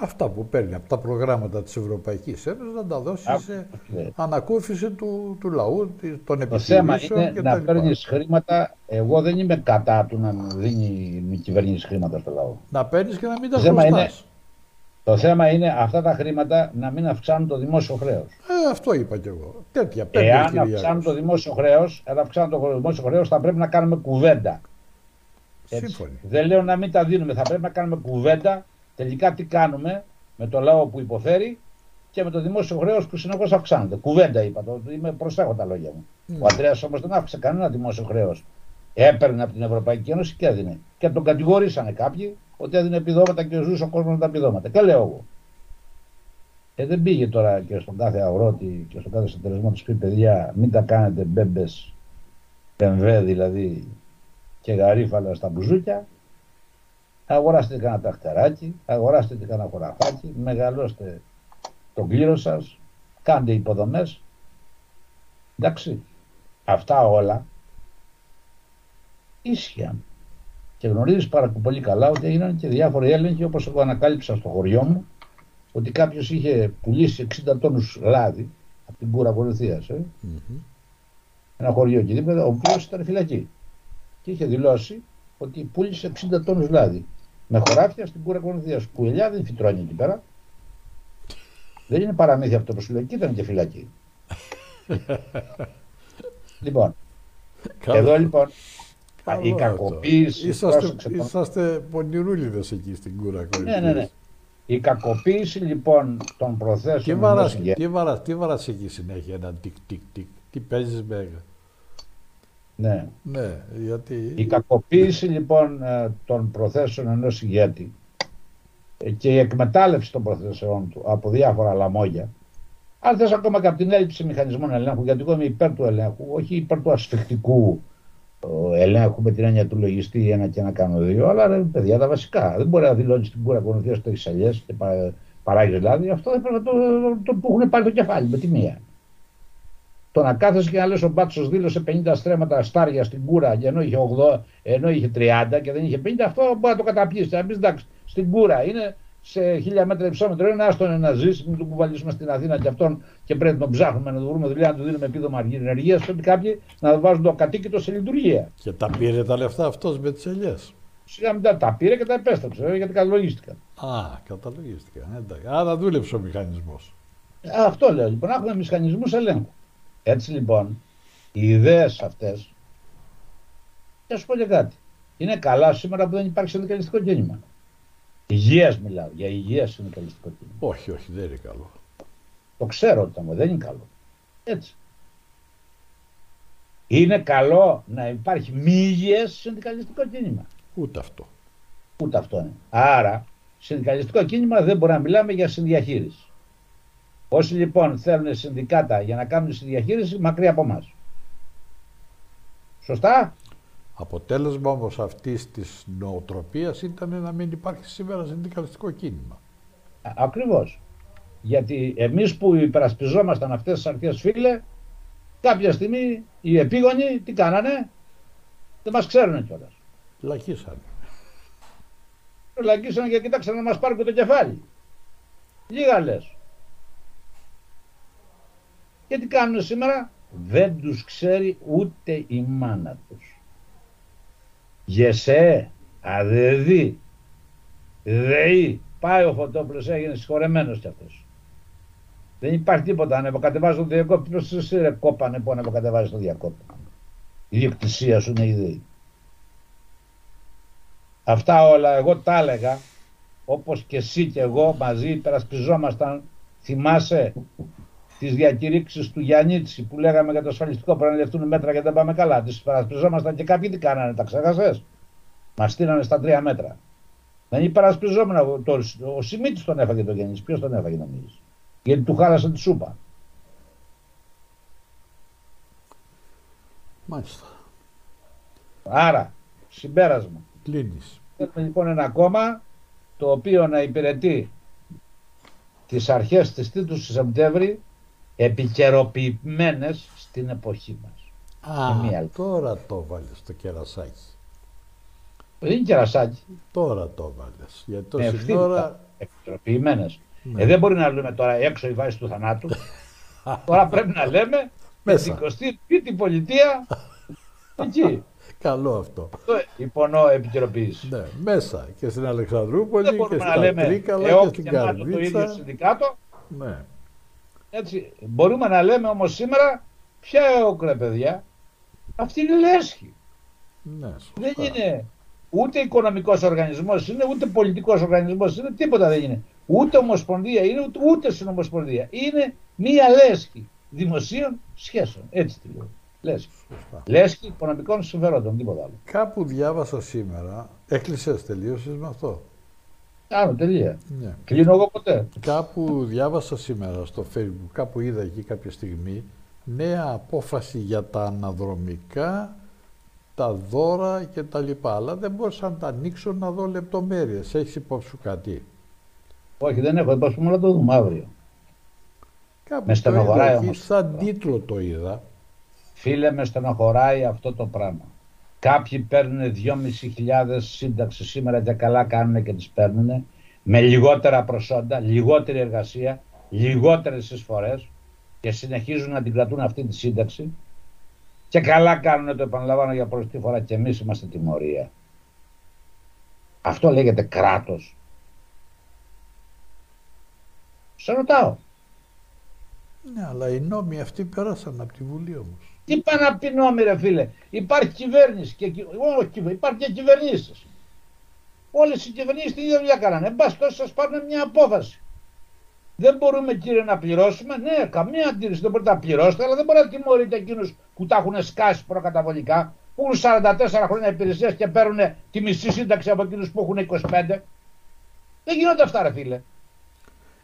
Αυτά που παίρνει από τα προγράμματα της Ευρωπαϊκής Ένωσης να τα δώσει Α, σε ναι. ανακούφιση του, του λαού, των επιχειρήσεων Το θέμα είναι να παίρνεις χρήματα. Εγώ δεν είμαι κατά του να δίνει η κυβέρνηση χρήματα στο λαό. Να παίρνεις και να μην τα χρωστάς. Το θέμα είναι αυτά τα χρήματα να μην αυξάνουν το δημόσιο χρέος. Ε, αυτό είπα κι εγώ. Τέτοια Εάν αυξάνουν το δημόσιο χρέος, εάν αυξάνουν το δημόσιο χρέος, θα πρέπει να κάνουμε κουβέντα. Σύμφωνοι. Δεν λέω να μην τα δίνουμε. Θα πρέπει να κάνουμε κουβέντα τελικά τι κάνουμε με το λαό που υποφέρει και με το δημόσιο χρέος που συνεχώς αυξάνεται. Κουβέντα είπα. Το, είμαι, προσέχω τα λόγια μου. Mm. Ο Αντρέα όμως δεν άφησε κανένα δημόσιο χρέος. Έπαιρνε από την Ευρωπαϊκή Ένωση και έδινε. Και τον κατηγορήσανε κάποιοι ότι έδινε επιδόματα και ζούσε ο κόσμος με τα επιδόματα. Και λέω εγώ. Ε, δεν πήγε τώρα και στον κάθε αγρότη και στον κάθε συνεταιρισμό τους πει παιδιά, μην τα κάνετε μπέμπες, πεμβέ δηλαδή και γαρίφαλα στα μπουζούκια. Αγοράστε κανένα ταχτεράκι, αγοράστε κανένα χωραφάκι, μεγαλώστε τον κλήρο σας, κάντε υποδομές. Εντάξει, αυτά όλα ίσχυαν. Και γνωρίζεις πάρα πολύ καλά ότι έγιναν και διάφοροι έλεγχοι όπως εγώ ανακάλυψα στο χωριό μου ότι κάποιος είχε πουλήσει 60 τόνους λάδι από την κούρα βοηθεία. Ε. Mm-hmm. Ένα χωριό εκεί δίπλα, ο οποίος ήταν φυλακή. Και είχε δηλώσει ότι πούλησε 60 τόνους λάδι με χωράφια στην κούρα βοηθεία. Που η ελιά δεν φυτρώνει εκεί πέρα. Δεν είναι παραμύθια αυτό που σου λέει, ήταν και φυλακή. λοιπόν, εδώ λοιπόν η κακοποίησης. Είσαστε, είσαστε πονηρούλιδες εκεί στην κούρα. Ναι, ναι, ναι. Η κακοποίηση λοιπόν των προθέσεων. Τι βαράς, τι βαράς, τι βαράς εκεί συνέχεια ένα τικ τικ τικ. Τι παίζεις με. Ναι. ναι γιατί... Η κακοποίηση λοιπόν ε, των προθέσεων ενός ηγέτη ε, και η εκμετάλλευση των προθέσεων του από διάφορα λαμόγια αν θες ακόμα και από την έλλειψη μηχανισμών ελέγχου γιατί εγώ είμαι υπέρ του ελέγχου όχι υπέρ του ασφιχτικού ελέγχου με την έννοια του λογιστή ένα και ένα κάνω δύο, αλλά ρε, παιδιά τα βασικά. Δεν μπορεί να δηλώνεις την κούρα κορονοϊού στο έχεις αλλιές και παράγεις δηλαδή. Αυτό δεν πρέπει να το, το, το, έχουν πάρει το κεφάλι με τη μία. Το να κάθεσαι και να λες ο Μπάτσος δήλωσε 50 στρέμματα στάρια στην κούρα ενώ είχε, 8, ενώ είχε 30 και δεν είχε 50, αυτό μπορεί να το καταπιεί. Να πεις εντάξει, στην κούρα είναι σε χίλια μέτρα υψόμετρο είναι άστον να ζήσει, μην τον κουβαλήσουμε στην Αθήνα και αυτόν και πρέπει να τον ψάχνουμε, να του βρούμε δουλειά, να του δίνουμε επίδομα ενεργείας. Πρέπει κάποιοι να βάζουν το κατοίκητο σε λειτουργία. Και τα πήρε τα λεφτά αυτός με τις ελιές. Σιγά μετά τα πήρε και τα επέστρεψε, ε, γιατί καταλογίστηκαν. Α, καταλογίστηκαν. Εντάξει. Άρα δούλεψε ο μηχανισμός. Αυτό λέω λοιπόν, έχουμε μηχανισμούς ελέγχου. Έτσι λοιπόν, οι ιδέες αυτές. Θα σου πω και κάτι. Είναι καλά σήμερα που δεν υπάρχει συνδικαλιστικό κίνημα. Υγείας μιλάω. Για υγείας συνδικαλιστικό κίνημα. Όχι, όχι, δεν είναι καλό. Το ξέρω ότι δεν είναι καλό. Έτσι. Είναι καλό να υπάρχει μη υγιές συνδικαλιστικό κίνημα. Ούτε αυτό. Ούτε αυτό είναι. Άρα, συνδικαλιστικό κίνημα δεν μπορεί να μιλάμε για συνδιαχείριση. Όσοι λοιπόν θέλουν συνδικάτα για να κάνουν συνδιαχείριση, μακριά από εμάς. Σωστά; Αποτέλεσμα όμως αυτής της νοοτροπίας ήταν να μην υπάρχει σήμερα συνδικαλιστικό κίνημα. Α- Ακριβώς. Γιατί εμείς που υπερασπιζόμασταν αυτές τις αρχές φίλε, κάποια στιγμή οι επίγονοι τι κάνανε, δεν μας ξέρουν κιόλας. Λαχίσανε. Λαγγίσανε και κοίταξαν να μας πάρουν και το κεφάλι. Λίγα λες. Και τι κάνουν σήμερα, δεν τους ξέρει ούτε η μάνα τους. Γεσέ, αδεδί, δεή, πάει ο Φωτόπουλος, έγινε συγχωρεμένος κι αυτός. Δεν υπάρχει τίποτα, ανεβοκατεβάζει το διακόπτη, ποιος εσύ ρε κόπανε που ανεβοκατεβάζει το διακόπτη. Η διοκτησία σου είναι η ΔΕΗ. Αυτά όλα εγώ τα έλεγα, όπως και εσύ και εγώ μαζί υπερασπιζόμασταν, θυμάσαι τις διακηρύξεις του Γιαννίτση που λέγαμε για το ασφαλιστικό πρέπει να λεφτούν μέτρα και δεν πάμε καλά. Τις υπερασπιζόμασταν και κάποιοι τι κάνανε, τα ξέχασες; Μας στείλανε στα τρία μέτρα. Δεν υπερασπιζόμουν, το, ο Σιμίτης τον έφαγε το Γιαννίτση, ποιος τον έφαγε νομίζεις. Γιατί του χάλασε τη σούπα. Μάλιστα. Άρα, συμπέρασμα. Κλείνεις. Έχουμε λοιπόν ένα κόμμα το οποίο να υπηρετεί τις αρχές της Τρίτου Σεπτέμβρη επικαιροποιημένες στην εποχή μας. Α, Και μία άλλη. τώρα το βάλες το κερασάκι. Δεν είναι κερασάκι, Τώρα το βάλες. Γιατί με τόση ευθύνη ώρα... επικαιροποιημένες. Ναι. Ε, δεν μπορεί να λέμε τώρα έξω η βάση του θανάτου. τώρα πρέπει να λέμε Μέσα. με την 25η πολιτεία εκεί. Καλό αυτό. Αυτό υπονοώ επικαιροποίηση. Ναι, μέσα και στην Αλεξανδρούπολη Δεν και μπορούμε να στα λέμε Τρίκαλα ΕΟΚ και στην γεμάτο το ίδιο Καρδίτσα. συνδικάτο. Ναι. Έτσι. Μπορούμε να λέμε όμως σήμερα ποια ΕΟΚ ρε παιδιά. Αυτή είναι λέσχη. Ναι, Δεν σωστά. είναι ούτε οικονομικός οργανισμός, είναι ούτε πολιτικός οργανισμός, είναι τίποτα δεν είναι. Ούτε ομοσπονδία είναι, ούτε, ούτε συνομοσπονδία. Είναι μία λέσχη δημοσίων σχέσεων. Έτσι τη λέω. Λέσχη. Σωστά. Λέσχη οικονομικών συμφερόντων, τίποτα άλλο. Κάπου διάβασα σήμερα, έκλεισες, τελείωσες με αυτό. Άνω, τελεία. Ναι. Κλείνω εγώ ποτέ. Κάπου διάβασα σήμερα στο facebook, κάπου είδα εκεί κάποια στιγμή, νέα απόφαση για τα αναδρομικά, τα δώρα και τα λοιπά. Αλλά δεν μπορούσα να τα ανοίξω να δω λεπτομέρειες. Έχεις υπόψη σου κάτι; Όχι, δεν έχω. Είπα, πούμε να το δούμε αύριο. Κάπου Με το στενοχωράει είδα εκεί, όμως. σαν τίτλο το είδα. Φίλε, με στενοχωράει αυτό το πράγμα. Κάποιοι παίρνουν 2.500 σύνταξη σήμερα και καλά κάνουν και τις παίρνουν με λιγότερα προσόντα, λιγότερη εργασία, λιγότερες εισφορές και συνεχίζουν να την κρατούν αυτή τη σύνταξη και καλά κάνουν το επαναλαμβάνω για πρώτη φορά και εμείς είμαστε τιμωρία. Αυτό λέγεται κράτος. Σε ρωτάω. Ναι, αλλά οι νόμοι αυτοί πέρασαν από τη Βουλή όμως. Τι πάνε να πει νόμοι, ρε φίλε. Υπάρχει κυβέρνηση και κυ- όχι, κυβε- υπάρχει και κυβερνήσεις. Όλε οι κυβερνήσει την ίδια δουλειά κάνανε. Εν πάση τόσο σας πάρουν μια απόφαση. Δεν μπορούμε κύριε να πληρώσουμε. Ναι, καμία αντίρρηση δεν μπορείτε να πληρώσετε, αλλά δεν μπορείτε να τιμωρείτε εκείνους που τα έχουν σκάσει προκαταβολικά, που έχουν 44 χρόνια υπηρεσία και παίρνουν τη μισή σύνταξη από εκείνους που έχουν 25. Δεν γίνονται αυτά, ρε φίλε.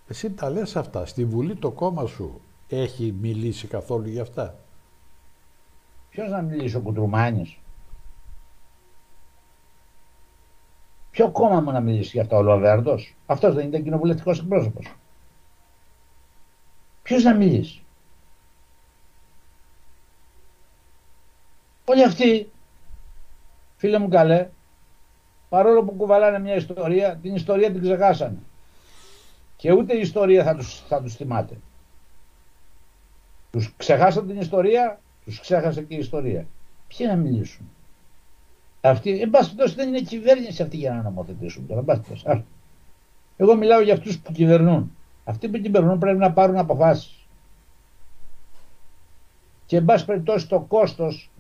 Εσύ τα λες αυτά. Στη Βουλή το κόμμα σου έχει μιλήσει καθόλου για αυτά; Ποιος να μιλήσει, ο Κουτρουμάνη. Ποιο κόμμα μου να μιλήσει για αυτά, ο Λοβέρντο. Αυτός δεν είναι κοινοβουλευτικός εκπρόσωπος. Ποιος να μιλήσει; Όλοι αυτοί, φίλε μου καλέ, παρόλο που κουβαλάνε μια ιστορία, την ιστορία την ξεχάσανε. Και ούτε η ιστορία θα τους, θα τους θυμάται. Τους ξεχάσαν την ιστορία, τους ξέχασε και η ιστορία. Ποιοι να μιλήσουν; Αυτοί, εν πάση περιπτώσει, δεν είναι κυβέρνηση αυτή για να νομοθετήσουν τώρα. εν πάση περιπτώσει. Άστο. Εγώ μιλάω για αυτούς που κυβερνούν. Αυτοί που κυβερνούν πρέπει να πάρουν αποφάσεις. Και εν πάση περιπτώσει το κόστος,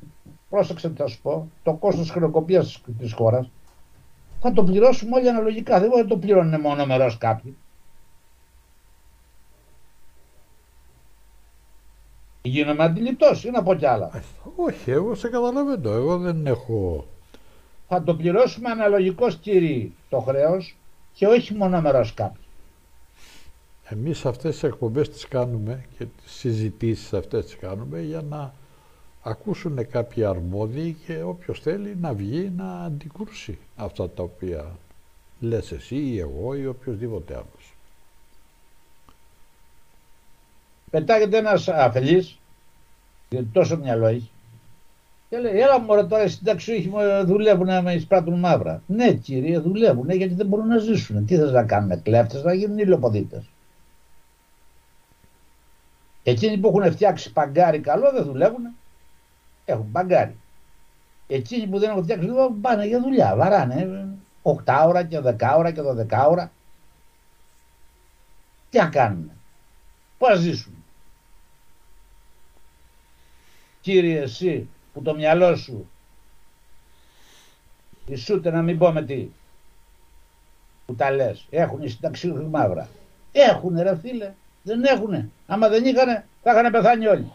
πρόσεξε τι θα σου πω, το κόστος χρεοκοπίας της χώρας θα το πληρώσουμε όλοι αναλογικά. Δεν μπορεί να το πληρώνουν μόνο μερός κάποιοι. Γίνομαι αντιληπτός, ή να πω κι άλλα. Όχι, εγώ σε καταλαβαίνω. Εγώ δεν έχω... θα το πληρώσουμε αναλογικώς κύριοι το χρέος και όχι μόνο μερός κάποιοι. Εμείς αυτές τις εκπομπές τις κάνουμε και τις συζητήσεις αυτές τις κάνουμε για να ακούσουν κάποιοι αρμόδιοι και όποιος θέλει να βγει να αντικρούσει αυτά τα οποία λες εσύ ή εγώ ή οποιοδήποτε άλλος. Πετάγεται ένας αφελής, γιατί τόσο μυαλό έχει, και λέει, έλα μωρέ τώρα οι συνταξιούχοι δουλεύουν να με εισπράττουν μαύρα. Ναι κύριε δουλεύουν γιατί δεν μπορούν να ζήσουν. Τι θες να κάνουν κλέφτες, να γίνουν ηλιοποδίτες. Εκείνοι που έχουν φτιάξει παγκάρι καλό δεν δουλεύουν. Έχουν παγκάρι. Εκείνοι που δεν έχουν φτιάξει δουλεύουν πάνε για δουλειά. Βαράνε 8 ώρα και 10 ώρα και 12 ώρα. Τι να κάνουν. Πώς ζήσουν. Κύριε εσύ που το μυαλό σου. Ισούται να μην πω με τι που τα λες. Έχουν οι συνταξιούχοι μαύρα. Έχουνε ρε φίλε. Δεν έχουνε. Άμα δεν είχανε θα είχαν πεθάνει όλοι.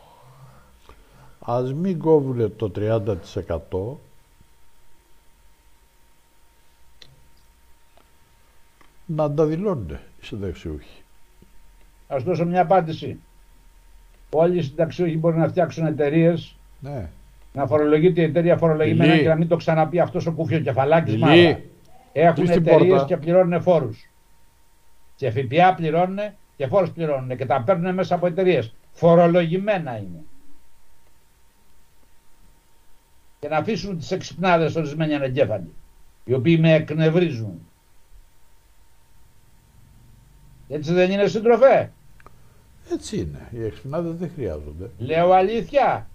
Ας μην κόβουνε το 30% να τα δηλώνουν οι συνταξιούχοι. Ας δώσω μια απάντηση. Όλοι οι συνταξιούχοι μπορούν να φτιάξουν εταιρείες Ναι. να φορολογείται η εταιρεία φορολογημένα Ηλί. και να μην το ξαναπεί αυτός ο κούφιος κεφαλάκι Ηλί. μαύρα. Έχουν Κλείς την εταιρείες πόρτα; και πληρώνουν φόρους. Και ΦΠΑ πληρώνουν και φόρους πληρώνουν και τα παίρνουν μέσα από εταιρείες. Φορολογημένα είναι. Και να αφήσουν τις εξυπνάδες ορισμένοι ανεγκέφαλοι, οι οποίοι με εκνευρίζουν. Έτσι δεν είναι συντροφέ. Έτσι είναι. Οι εξυπνάδες δεν χρειάζονται. Λέω αλήθεια.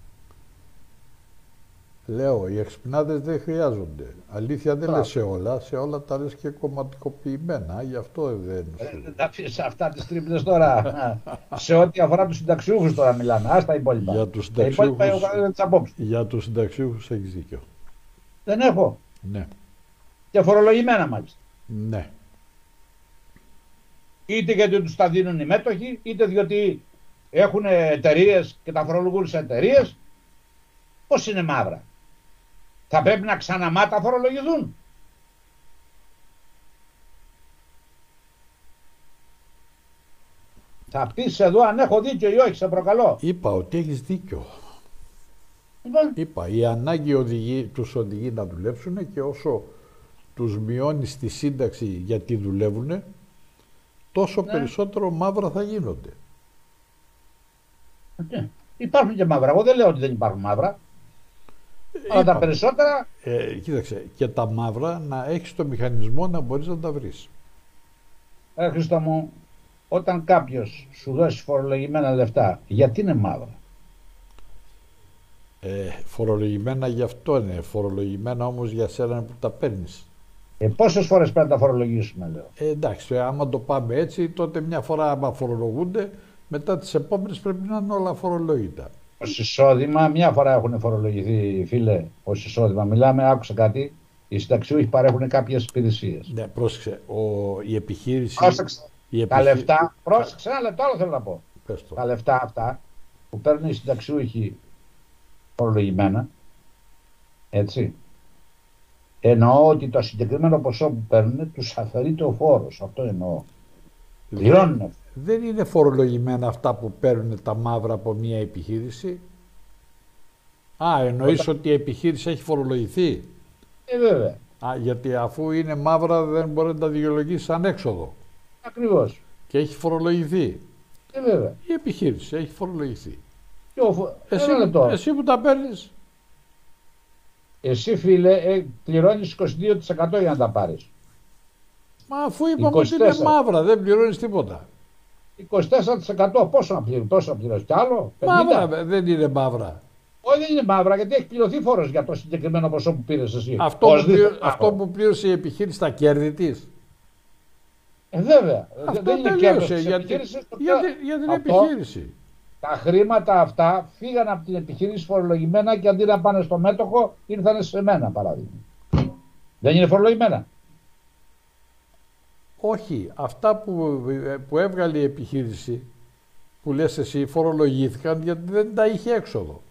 Λέω, οι εξυπνάδες δεν χρειάζονται. Αλήθεια δεν Μπράβο. λες σε όλα, σε όλα τα λες και κομματικοποιημένα, γι' αυτό δεν Ε, σου. Δεν τα αφήσεις αυτά τις τρίπλες τώρα. σε ό,τι αφορά τους συνταξιούχους τώρα μιλάμε. Ας τα υπόλοιπα. Για τους τα υπόλοιπα συνταξιούχους- έχω καθένα τις απόψεις. Για τους συνταξιούχους έχεις δίκιο. Δεν έχω. Ναι, Και φορολογημένα μάλιστα. ναι. Είτε γιατί τους τα δίνουν οι μέτοχοι, είτε διότι έχουν εταιρείες και τα φορολογούν σε εταιρείες. Πώς είναι μαύρα. Θα πρέπει να ξαναμάτα φορολογηθούν. Θα πεις εδώ αν έχω δίκιο ή όχι, σε προκαλώ. Είπα ότι έχεις δίκιο. Λοιπόν, Είπα, η ανάγκη οδηγεί, τους οδηγεί να δουλέψουν και όσο τους μειώνεις τη σύνταξη γιατί δουλεύουν, τόσο Ναι. περισσότερο μαύρα θα γίνονται. Ναι. Υπάρχουν και μαύρα. Εγώ δεν λέω ότι δεν υπάρχουν μαύρα. Αλλά τα Είπα, περισσότερα ε, κοίταξε, και τα μαύρα να έχεις το μηχανισμό να μπορείς να τα βρεις. Ε, Χριστό μου, όταν κάποιος σου δώσει φορολογημένα λεφτά, γιατί είναι μαύρα; Ε, φορολογημένα γι' αυτό είναι, φορολογημένα όμως για σένα που τα παίρνεις. Ε, Πόσες φορές πρέπει να τα φορολογήσουμε, λέω. Ε, εντάξει, άμα το πάμε έτσι, τότε μια φορά άμα φορολογούνται, μετά τις επόμενες πρέπει να είναι όλα φορολόγητα. Ω εισόδημα, μια φορά έχουν φορολογηθεί, φίλε, ως εισόδημα. Μιλάμε, άκουσα κάτι. Οι συνταξιούχοι παρέχουν κάποιες υπηρεσίες. Ναι, πρόσεξε, ο, η επιχείρηση... Πρόσεξε. η Τα επιχει- λεφτά, πρόσεξε ένα λεπτό, άλλο θέλω να πω. Πες το. Τα λεφτά αυτά που παίρνουν οι συνταξιούχοι φορολογημένα, έτσι. Εννοώ ότι το συγκεκριμένο ποσό που παίρνουν τους αφαιρείται ο φόρος. Αυτό εννοώ. Πληρώνουν. Δεν είναι φορολογημένα αυτά που παίρνουν τα μαύρα από μια επιχείρηση. Α, εννοείς ότι η επιχείρηση έχει φορολογηθεί; Ε, βέβαια. Α, γιατί αφού είναι μαύρα δεν μπορεί να τα δικαιολογήσει σαν έξοδο. Ακριβώς. Και έχει φορολογηθεί; Ε, βέβαια. Η επιχείρηση έχει φορολογηθεί. Και ο φο- Εσύ, Ένα λεπτό. εσύ που τα παίρνεις, Εσύ φίλε ε, πληρώνεις 22% για να τα πάρεις. μα αφού είπαμε ότι είναι 24. μαύρα, δεν πληρώνεις τίποτα. 24% πόσο να πληρώνεις, πόσο να πληρώνεις, κι άλλο, 50. Μαύρα βε- δεν είναι μαύρα. Όχι δεν είναι μαύρα γιατί έχει πληρωθεί φόρος για το συγκεκριμένο ποσό που πήρες εσύ. Αυτό που, Οπωσδήποτε πλήρω- μαύρο. αυτό που πλήρωσε η επιχείρηση στα κέρδη της. Ε, βέβαια. Αυτό δεν είναι κέρδος τελείωσε της για, την- επιχείρησης, το για, πια- την- για την αυτό- επιχείρηση. Τα χρήματα αυτά φύγαν από την επιχείρηση φορολογημένα και αντί να πάνε στο μέτοχο ήρθαν σε μένα παράδειγμα. Δεν είναι φορολογημένα. Όχι, αυτά που, που έβγαλε η επιχείρηση που λες εσύ φορολογήθηκαν γιατί δεν τα είχε έξοδο.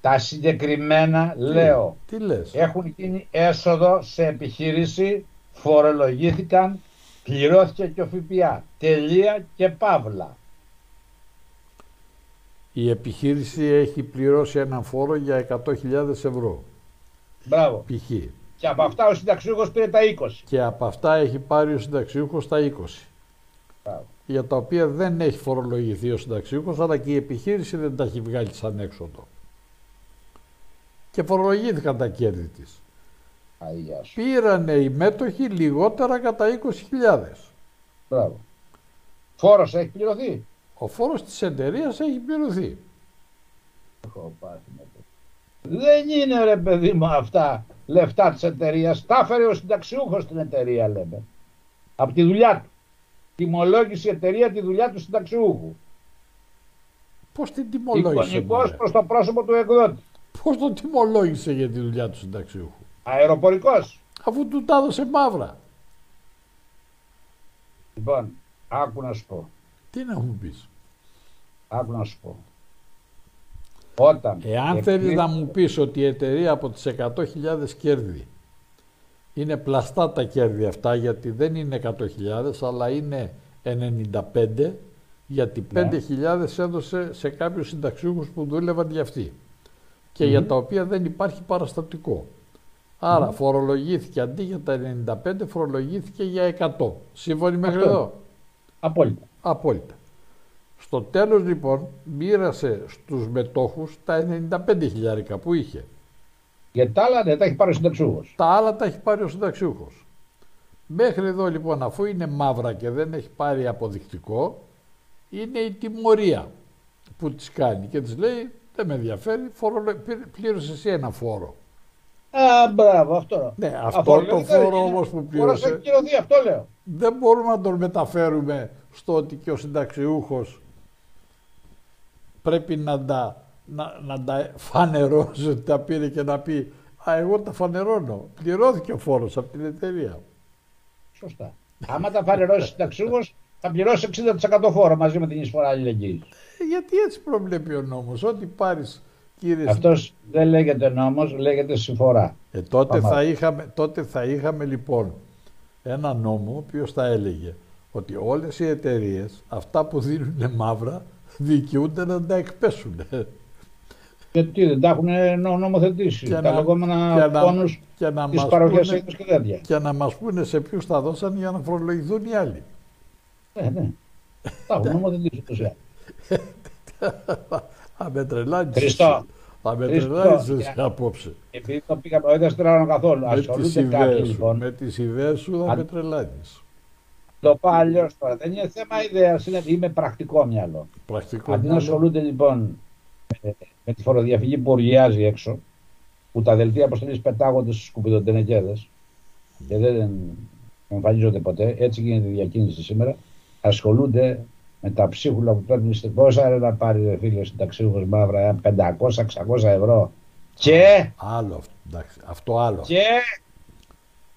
Τα συγκεκριμένα λέω Τι λες; έχουν γίνει έσοδο σε επιχείρηση, φορολογήθηκαν, πληρώθηκε και ο ΦΠΑ. Τελεία και παύλα. Η επιχείρηση έχει πληρώσει έναν φόρο για 100.000 ευρώ. Μπράβο. Π.χ. Και από αυτά ο συνταξιούχος πήρε τα 20. Και από αυτά έχει πάρει ο συνταξιούχος τα 20. Μπράβο. Για τα οποία δεν έχει φορολογηθεί ο συνταξιούχος, αλλά και η επιχείρηση δεν τα έχει βγάλει σαν έξοδο. Και φορολογήθηκαν τα κέρδη της. Αγιά σου. Πήρανε οι μέτοχοι λιγότερα κατά 20.000. Μπράβο. Φόρος έχει πληρωθεί; Ο φόρος της εταιρείας έχει πληρωθεί. Έχω πάθει με το. Δεν είναι ρε παιδί μου αυτά λεφτά της εταιρείας. Τα έφερε ο συνταξιούχος στην εταιρεία λέμε. Από τη δουλειά του. Τιμολόγησε η εταιρεία τη δουλειά του συνταξιούχου. Πώς την τιμολόγησε, Εικονικός μωρέ; προς το πρόσωπο του εκδότη. Πώς τον τιμολόγησε για τη δουλειά του συνταξιούχου; Αεροπορικός. Αφού του τα έδωσε μαύρα. Λοιπόν, άκου να σου πω. Τι να μου πεις; Άκου να σου πω. Όταν. Εάν εκδίδεται- θέλεις να μου πεις ότι η εταιρεία από τις 100.000 κέρδη είναι πλαστά τα κέρδη αυτά γιατί δεν είναι 100.000 αλλά είναι 95 γιατί Ναι. 5.000 έδωσε σε κάποιους συνταξιούχους που δούλευαν για αυτή και για τα οποία δεν υπάρχει παραστατικό. Άρα φορολογήθηκε αντί για τα 95 φορολογήθηκε για 100. Σύμφωνοι μέχρι Αυτό. εδώ; Απόλυτα. Απόλυτα. Στο τέλος λοιπόν μοίρασε στους μετόχους τα 95 χιλιάρικα που είχε. Γιατί τα άλλα δεν τα έχει πάρει ο συνταξιούχος. Τα άλλα τα έχει πάρει ο συνταξιούχος. Μέχρι εδώ λοιπόν αφού είναι μαύρα και δεν έχει πάρει αποδεικτικό είναι η τιμωρία που της κάνει και της λέει δεν με ενδιαφέρει, φορολο... πήρε- πλήρωσε εσύ ένα φόρο. Α, μπράβο, αυτό. Ναι, αυτό Αυτό το λέω, φόρο είναι. όμως που Φόρος πλήρωσε έχει κυρωθεί, αυτό λέω. δεν μπορούμε να τον μεταφέρουμε στο ότι και ο συνταξιούχος πρέπει να τα, να, να τα φανερώσει ότι τα πήρε και να πει «Α, εγώ τα φανερώνω». Πληρώθηκε ο φόρος από την εταιρεία. Σωστά. Άμα τα φανερώσει ο συνταξιούχος, θα πληρώσει 60% φόρο μαζί με την εισφορά αλληλεγγύης. Ε, γιατί έτσι προβλέπει ο νόμος. Ό,τι πάρεις κύριε Αυτός δεν λέγεται νόμος, λέγεται συμφορά. Ε, τότε, Πάμε. θα είχαμε, τότε θα είχαμε λοιπόν ένα νόμο ο οποίος θα έλεγε ότι όλες οι εταιρείες αυτά που δίνουν μαύρα δικαιούνται να τα εκπέσουν. Γιατί δεν τα έχουν νο- νομοθετήσει. Και τα να- λεγόμενα και να- πόνους και να της μας παροχής πούνε- έδωσης και τέτοια. και να μας πούνε σε ποιους τα δώσαν για να φορολογηθούν οι άλλοι. Ναι, ναι. Τα έχουν νομοθετήσει ούτως ή άλλως. Α, με τρελάνεις. Χριστό. Α, με Χριστό, τρελάνεις εσύ για- απόψε. Επειδή το πήγαμε, όχι δεν στρώνω καθόλου. Με τις, Ασχολούνται κάποιοι ιδέες σου, λοιπόν. με τις ιδέες σου θα Αν- με τρελάνεις. Το πάω αλλιώς τώρα. Δεν είναι θέμα ιδέας, είναι είμαι πρακτικό μυαλό. Πρακτικό Αντί να μυαλό. ασχολούνται λοιπόν με, με τη φοροδιαφυγή που οργιάζει έξω, που τα δελτία αποστολής πετάγονται στους σκουπιδοτενεκέδες και δεν εμφανίζονται ποτέ, έτσι γίνεται η διακίνηση σήμερα, ασχολούνται με τα ψίχουλα που παίρνουν στην πόσα ρε να πάρει ρε φίλε συνταξίουχος μαύρα, 500-600 ευρώ. Και, Άλλο αυτό, εντάξει, αυτό άλλο. και,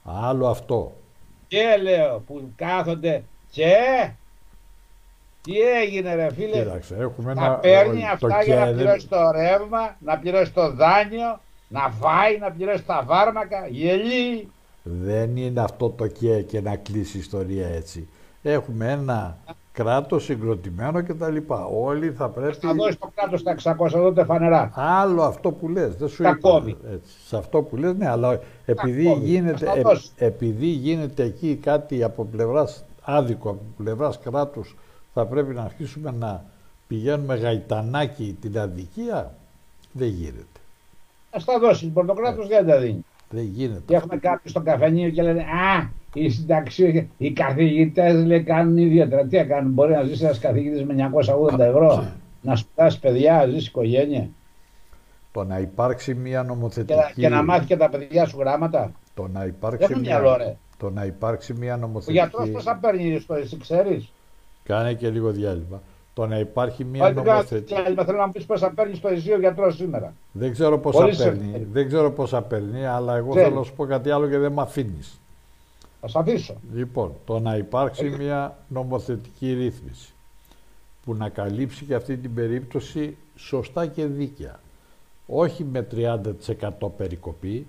Άλλο αυτό. και λέω που κάθονται και, τι έγινε ρε φίλε, Κοίταξε, έχουμε να ένα... παίρνει το αυτά για να και- πληρώσει το ρεύμα, να πληρώσει το δάνειο, να φάει, να πληρώσει τα φάρμακα, γελί. Δεν είναι αυτό το και και να κλείσει η ιστορία έτσι. Έχουμε ένα κράτος συγκροτημένο και τα λοιπά. Όλοι θα πρέπει... Θα δώσει το κράτος τα 600 δότε φανερά. Άλλο αυτό που λες, δεν σου Τα είπα. κόβει. Έτσι. Σε αυτό που λες, ναι, αλλά επειδή κόβει. γίνεται, Ας τα ε- δώσει. επειδή γίνεται εκεί κάτι από πλευράς άδικο, από πλευράς κράτους, θα πρέπει να αρχίσουμε να πηγαίνουμε γαϊτανάκι την αδικία, δεν γίνεται. Α τα δώσει. Λοιπόν, το κράτος δεν τα δίνει. Δεν γίνεται. Και έχουμε κάποιοι στο καφενείο και λένε Α, οι συνταξιούχοι, οι καθηγητές λέει κάνουν ιδιαίτερα. Τι κάνουν, μπορεί να ζήσει ένας καθηγητής με 980 ευρώ, να σπουδάσει παιδιά, να ζήσει οικογένεια Το να υπάρξει μια και, νομοθετική... να- και να μάθει και τα παιδιά σου γράμματα. Το να Δεν υπάρξει έχουν μια, μυαλό, ρε. το να υπάρξει μια Ο νομοθετική... γιατρός πόσα παίρνει στο εσύ, ξέρεις; Κάνε και λίγο διάλειμμα. Το να υπάρχει μια Όχι, δεν κάνω νομοθετική... διάλειμμα, θέλω να μου πεις πόσα παίρνει στο εσύ ο γιατρός σήμερα. Δεν ξέρω πόσα Χωρίς παίρνει, σε- δεν ξέρω πόσα παίρνει, αλλά εγώ Ξέρεις. θέλω να σου πω κάτι άλλο και δεν με αφήνεις. Θα σε αφήσω. Λοιπόν, το να υπάρξει Ε. μια νομοθετική ρύθμιση που να καλύψει και αυτή την περίπτωση σωστά και δίκαια. Όχι με 30% περικοπή,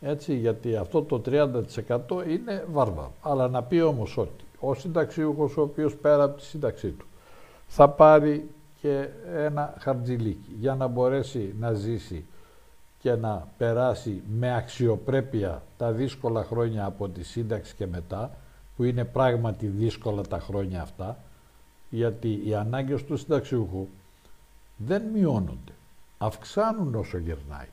έτσι, γιατί αυτό το 30% είναι βάρβαρο. Αλλά να πει όμως ότι ο συνταξιούχος ο οποίος πέρα από τη σύνταξή του θα πάρει και ένα χαρτζιλίκι για να μπορέσει να ζήσει και να περάσει με αξιοπρέπεια τα δύσκολα χρόνια από τη σύνταξη και μετά, που είναι πράγματι δύσκολα τα χρόνια αυτά, γιατί οι ανάγκες του συνταξιούχου δεν μειώνονται, αυξάνουν όσο γερνάει.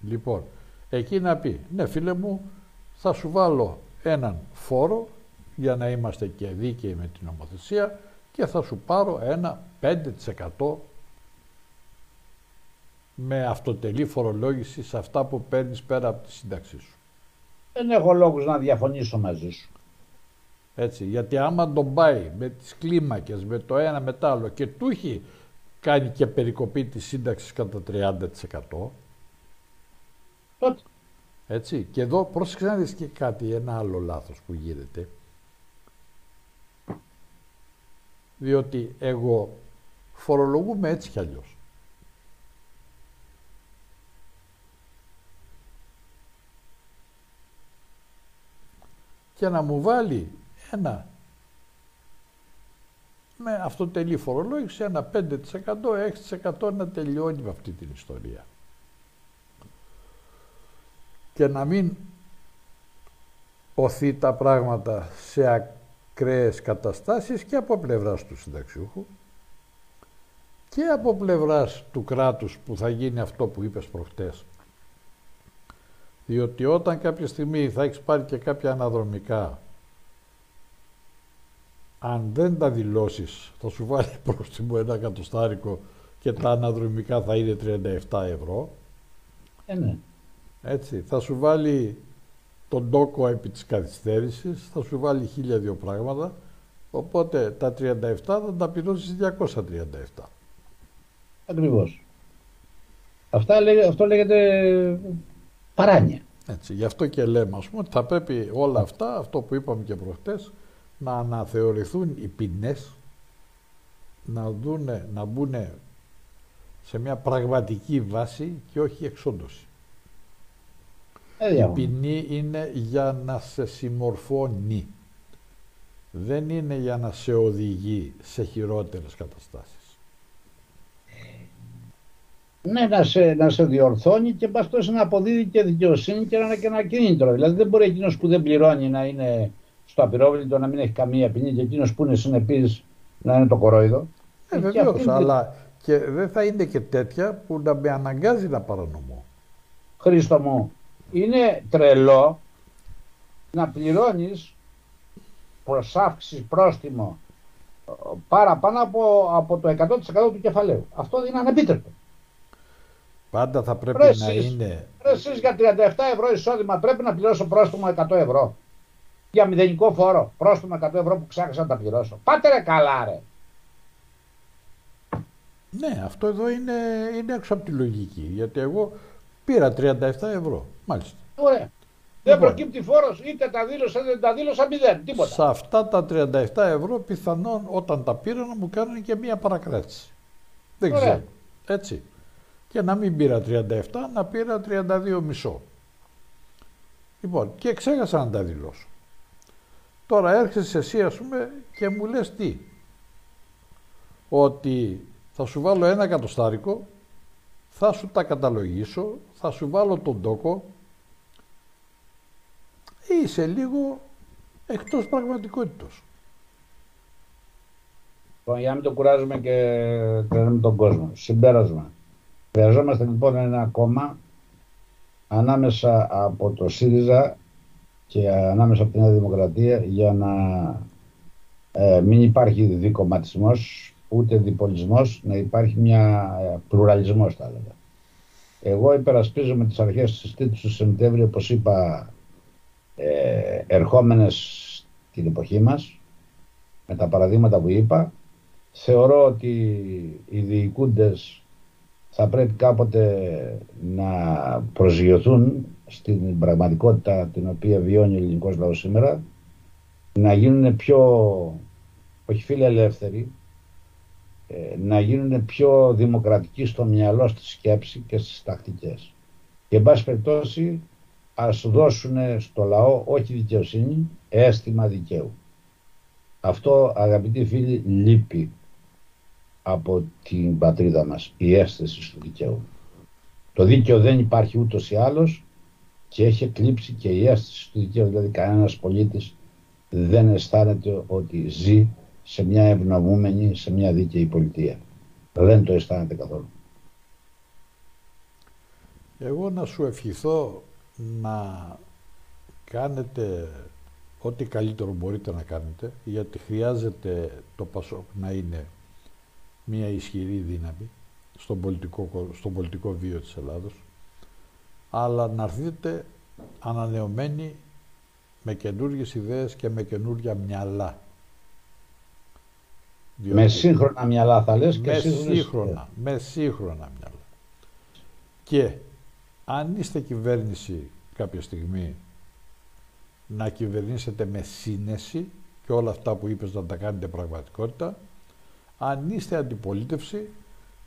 Λοιπόν, εκεί να πει, ναι φίλε μου, θα σου βάλω έναν φόρο για να είμαστε και δίκαιοι με την νομοθεσία και θα σου πάρω ένα 5% με αυτοτελή φορολόγηση σε αυτά που παίρνεις πέρα από τη σύνταξή σου. Δεν έχω λόγους να διαφωνήσω μαζί σου. Έτσι, γιατί άμα τον πάει με τις κλίμακες, με το ένα με το άλλο και του έχει κάνει και περικοπή της σύνταξης κατά 30%. Τότε. Έτσι, και εδώ πρόσεξε να δεις και κάτι, ένα άλλο λάθος που γίνεται. Διότι εγώ φορολογούμε έτσι κι αλλιώς. Και να μου βάλει ένα με αυτό τελεί φορολόγηση ένα 5% 6% να τελειώνει με αυτή την ιστορία. Και να μην οθεί τα πράγματα σε ακραίες καταστάσεις και από πλευράς του συνταξιούχου και από πλευράς του κράτους που θα γίνει αυτό που είπες προχτές. Διότι όταν κάποια στιγμή θα έχεις πάρει και κάποια αναδρομικά αν δεν τα δηλώσεις θα σου βάλει πρόστιμο ένα κατοστάρικο και τα αναδρομικά θα είναι 37 ευρώ. Ε, ναι. Έτσι, θα σου βάλει τον τόκο επί της καθυστέρησης, θα σου βάλει χίλια δύο πράγματα, οπότε τα 37 θα τα πληρώσεις 237. Ακριβώς. Αυτά, αυτό λέγεται παράνοια. Έτσι, γι' αυτό και λέμε, ας πούμε, ότι θα πρέπει όλα αυτά, αυτό που είπαμε και προχτές, να αναθεωρηθούν οι ποινές, να, δούνε, να μπουν σε μια πραγματική βάση και όχι εξόντωση. Ε, η ποινή είναι για να σε συμμορφώνει. Δεν είναι για να σε οδηγεί σε χειρότερες καταστάσεις. Ναι, να σε, να σε διορθώνει και παστός να αποδίδει και δικαιοσύνη και να είναι και ένα κίνητρο. Δηλαδή δεν μπορεί εκείνος που δεν πληρώνει να είναι στο απειρόβλητο, να μην έχει καμία ποινή και εκείνος που είναι συνεπής να είναι το κορόιδο. Ε, βεβαίως, αλλά και δεν θα είναι και τέτοια που να με αναγκάζει να παρανομώ. Χρήστο μου, είναι τρελό να πληρώνεις προσάυξης πρόστιμο παραπάνω από, από το 100% του κεφαλαίου. Αυτό είναι ανεπίτρεπτο. Πάντα θα πρέπει να είναι... Εσείς για 37 ευρώ εισόδημα πρέπει να πληρώσω πρόστιμο 100 ευρώ. Για μηδενικό φόρο. Πρόστιμο 100 ευρώ που ξέχασα να τα πληρώσω. Πάτε ρε καλά ρε. Ναι, αυτό εδώ είναι, είναι έξω από τη λογική. Γιατί εγώ πήρα 37 ευρώ. Μάλιστα. Ωραία. Δεν λοιπόν. προκύπτει φόρος, είτε τα δήλωσα, είτε τα δήλωσα μηδέν. Τίποτα. Σε αυτά τα 37 ευρώ πιθανόν όταν τα πήρα να μου κάνουν και μία παρακράτηση. Δεν Ωραία. ξέρω. Έτσι. Και να μην πήρα 37, να πήρα 32 μισό. Λοιπόν, και ξέχασα να τα δηλώσω. Τώρα έρχεσαι εσύ ας πούμε και μου λες τι. Ότι θα σου βάλω ένα κατοστάρικο, θα σου τα καταλογίσω, θα σου βάλω τον τόκο, είσαι λίγο εκτός πραγματικότητος. Λοιπόν, για να μην το κουράζουμε και τρένουμε τον κόσμο. Συμπέρασμα. Χρειαζόμαστε λοιπόν ένα κόμμα ανάμεσα από το ΣΥΡΙΖΑ και ανάμεσα από την Νέα Δημοκρατία για να ε, μην υπάρχει δικομματισμός ούτε διπολισμός, να υπάρχει μια ε, πλουραλισμός θα έλεγα. Εγώ υπερασπίζομαι τις αρχές της Τρίτης του Σεπτέμβρη, όπως είπα, ε, ερχόμενες την εποχή μας, με τα παραδείγματα που είπα. Θεωρώ ότι οι διοικούντες θα πρέπει κάποτε να προσγειωθούν στην πραγματικότητα την οποία βιώνει ο ελληνικός λαός σήμερα, να γίνουν πιο, όχι φίλοι ελεύθεροι, ε, να γίνουν πιο δημοκρατικοί στο μυαλό, στη σκέψη και στις τακτικές. Και εν πάση περιπτώσει ας δώσουν στο λαό όχι δικαιοσύνη, αίσθημα δικαίου. Αυτό αγαπητοί φίλοι λείπει. Από την πατρίδα μας, η αίσθηση του δικαίου. Το δίκαιο δεν υπάρχει ούτως ή άλλως και έχει εκλείψει και η αίσθηση του δικαίου, δηλαδή κανένας πολίτης δεν αισθάνεται ότι ζει σε μια ευνομούμενη, σε μια δίκαιη πολιτεία. Δεν το αισθάνεται καθόλου. Εγώ να σου ευχηθώ να κάνετε ό,τι καλύτερο μπορείτε να κάνετε, γιατί χρειάζεται το ΠΑΣΟΚ να είναι μια ισχυρή δύναμη στον πολιτικό, στον πολιτικό βίο της Ελλάδος, αλλά να έρθετε ανανεωμένοι με καινούργιες ιδέες και με καινούργια μυαλά. με σύγχρονα μυαλά θα λες και με σύγχρονα, με σύγχρονα μυαλά. Και αν είστε κυβέρνηση κάποια στιγμή να κυβερνήσετε με σύνεση και όλα αυτά που είπες να τα κάνετε πραγματικότητα, αν είστε αντιπολίτευση,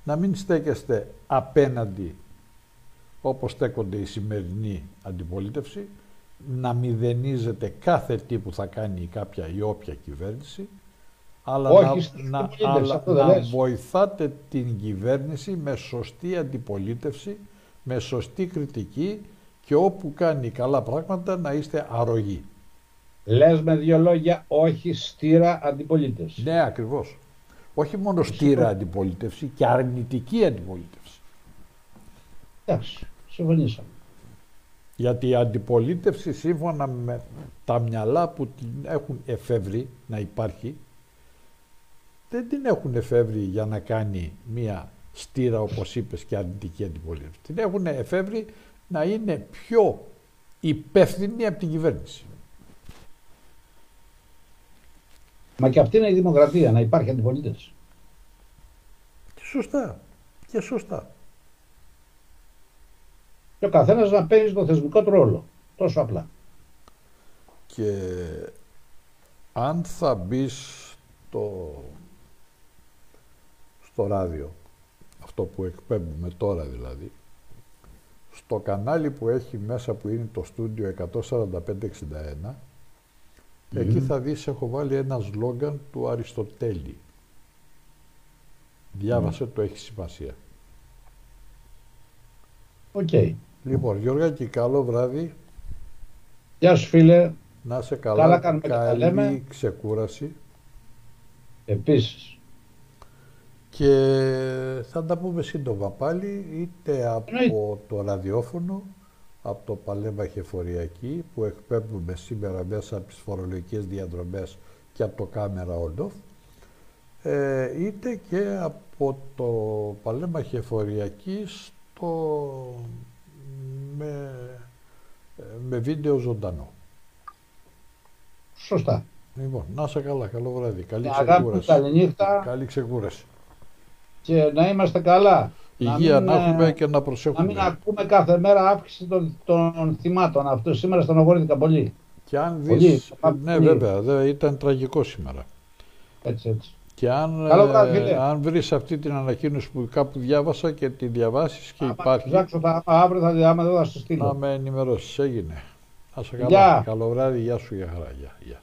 να μην στέκεστε απέναντι όπως στέκονται οι σημερινοί αντιπολίτευση, να μηδενίζετε κάθε τι που θα κάνει κάποια ή όποια κυβέρνηση, αλλά να, να, να βοηθάτε την κυβέρνηση με σωστή αντιπολίτευση, με σωστή κριτική και όπου κάνει καλά πράγματα να είστε αρρωγοί. Λες με δύο λόγια όχι στήρα αντιπολίτευσης. Ναι, ακριβώς. Όχι μόνο στήρα αντιπολίτευση και αρνητική αντιπολίτευση. Εντάξει, συμφωνήσαμε. Γιατί η αντιπολίτευση σύμφωνα με τα μυαλά που την έχουν εφεύρει να υπάρχει δεν την έχουν εφεύρει για να κάνει μία στήρα όπως είπες και αρνητική αντιπολίτευση. Την έχουν εφεύρει να είναι πιο υπεύθυνη από την κυβέρνηση. Μα και αυτή είναι η δημοκρατία, να υπάρχει αντιπολίτευση. Και σωστά. Και σωστά. Και ο καθένας να παίζει το θεσμικό του ρόλο. Τόσο απλά. Και αν θα μπεις στο, στο ράδιο, αυτό που εκπέμπουμε τώρα δηλαδή, στο κανάλι που έχει μέσα που είναι το στούντιο 14561, εκεί θα δεις έχω βάλει ένα σλόγκαν του Αριστοτέλη. Διάβασέ το, έχει σημασία. OK. Okay. Λοιπόν, Γιώργο καλό βράδυ. Γεια σου φίλε. Να 'σαι καλά. Καλά Καλή ξεκούραση. Επίσης και θα τα πούμε σύντομα πάλι είτε από το ραδιόφωνο από το Παλέμα Χεφοριακή που εκπέμπουμε σήμερα μέσα από τις φορολογικές διαδρομές και από το κάμερα όντοφ ε, είτε και από το Παλέμα Χεφοριακή στο, με, με βίντεο ζωντανό. Σωστά. Λοιπόν, να είσαι καλά, καλό βράδυ. Καλή ξεκούραση. Καλή νύχτα. Καλή ξεκούραση και να είμαστε καλά. Υγεία να, μην, να και να προσέχουμε. Να μην ακούμε κάθε μέρα αύξηση των, των θυμάτων. Αυτό σήμερα στενοχωρήθηκα πολύ. Και αν δεις, ναι βέβαια, δε, ήταν τραγικό σήμερα. Έτσι, έτσι. Και αν, ε, αν βρεις αυτή την ανακοίνωση που κάπου διάβασα και τη διαβάσεις και υπάρχει... Ψάξω τα αύριο θα, άμα δεν θα σου στείλω. Να με ενημερώσεις, έγινε. Να σε καλά. Καλό βράδυ, γεια σου, για χαρά. Γεια, γεια.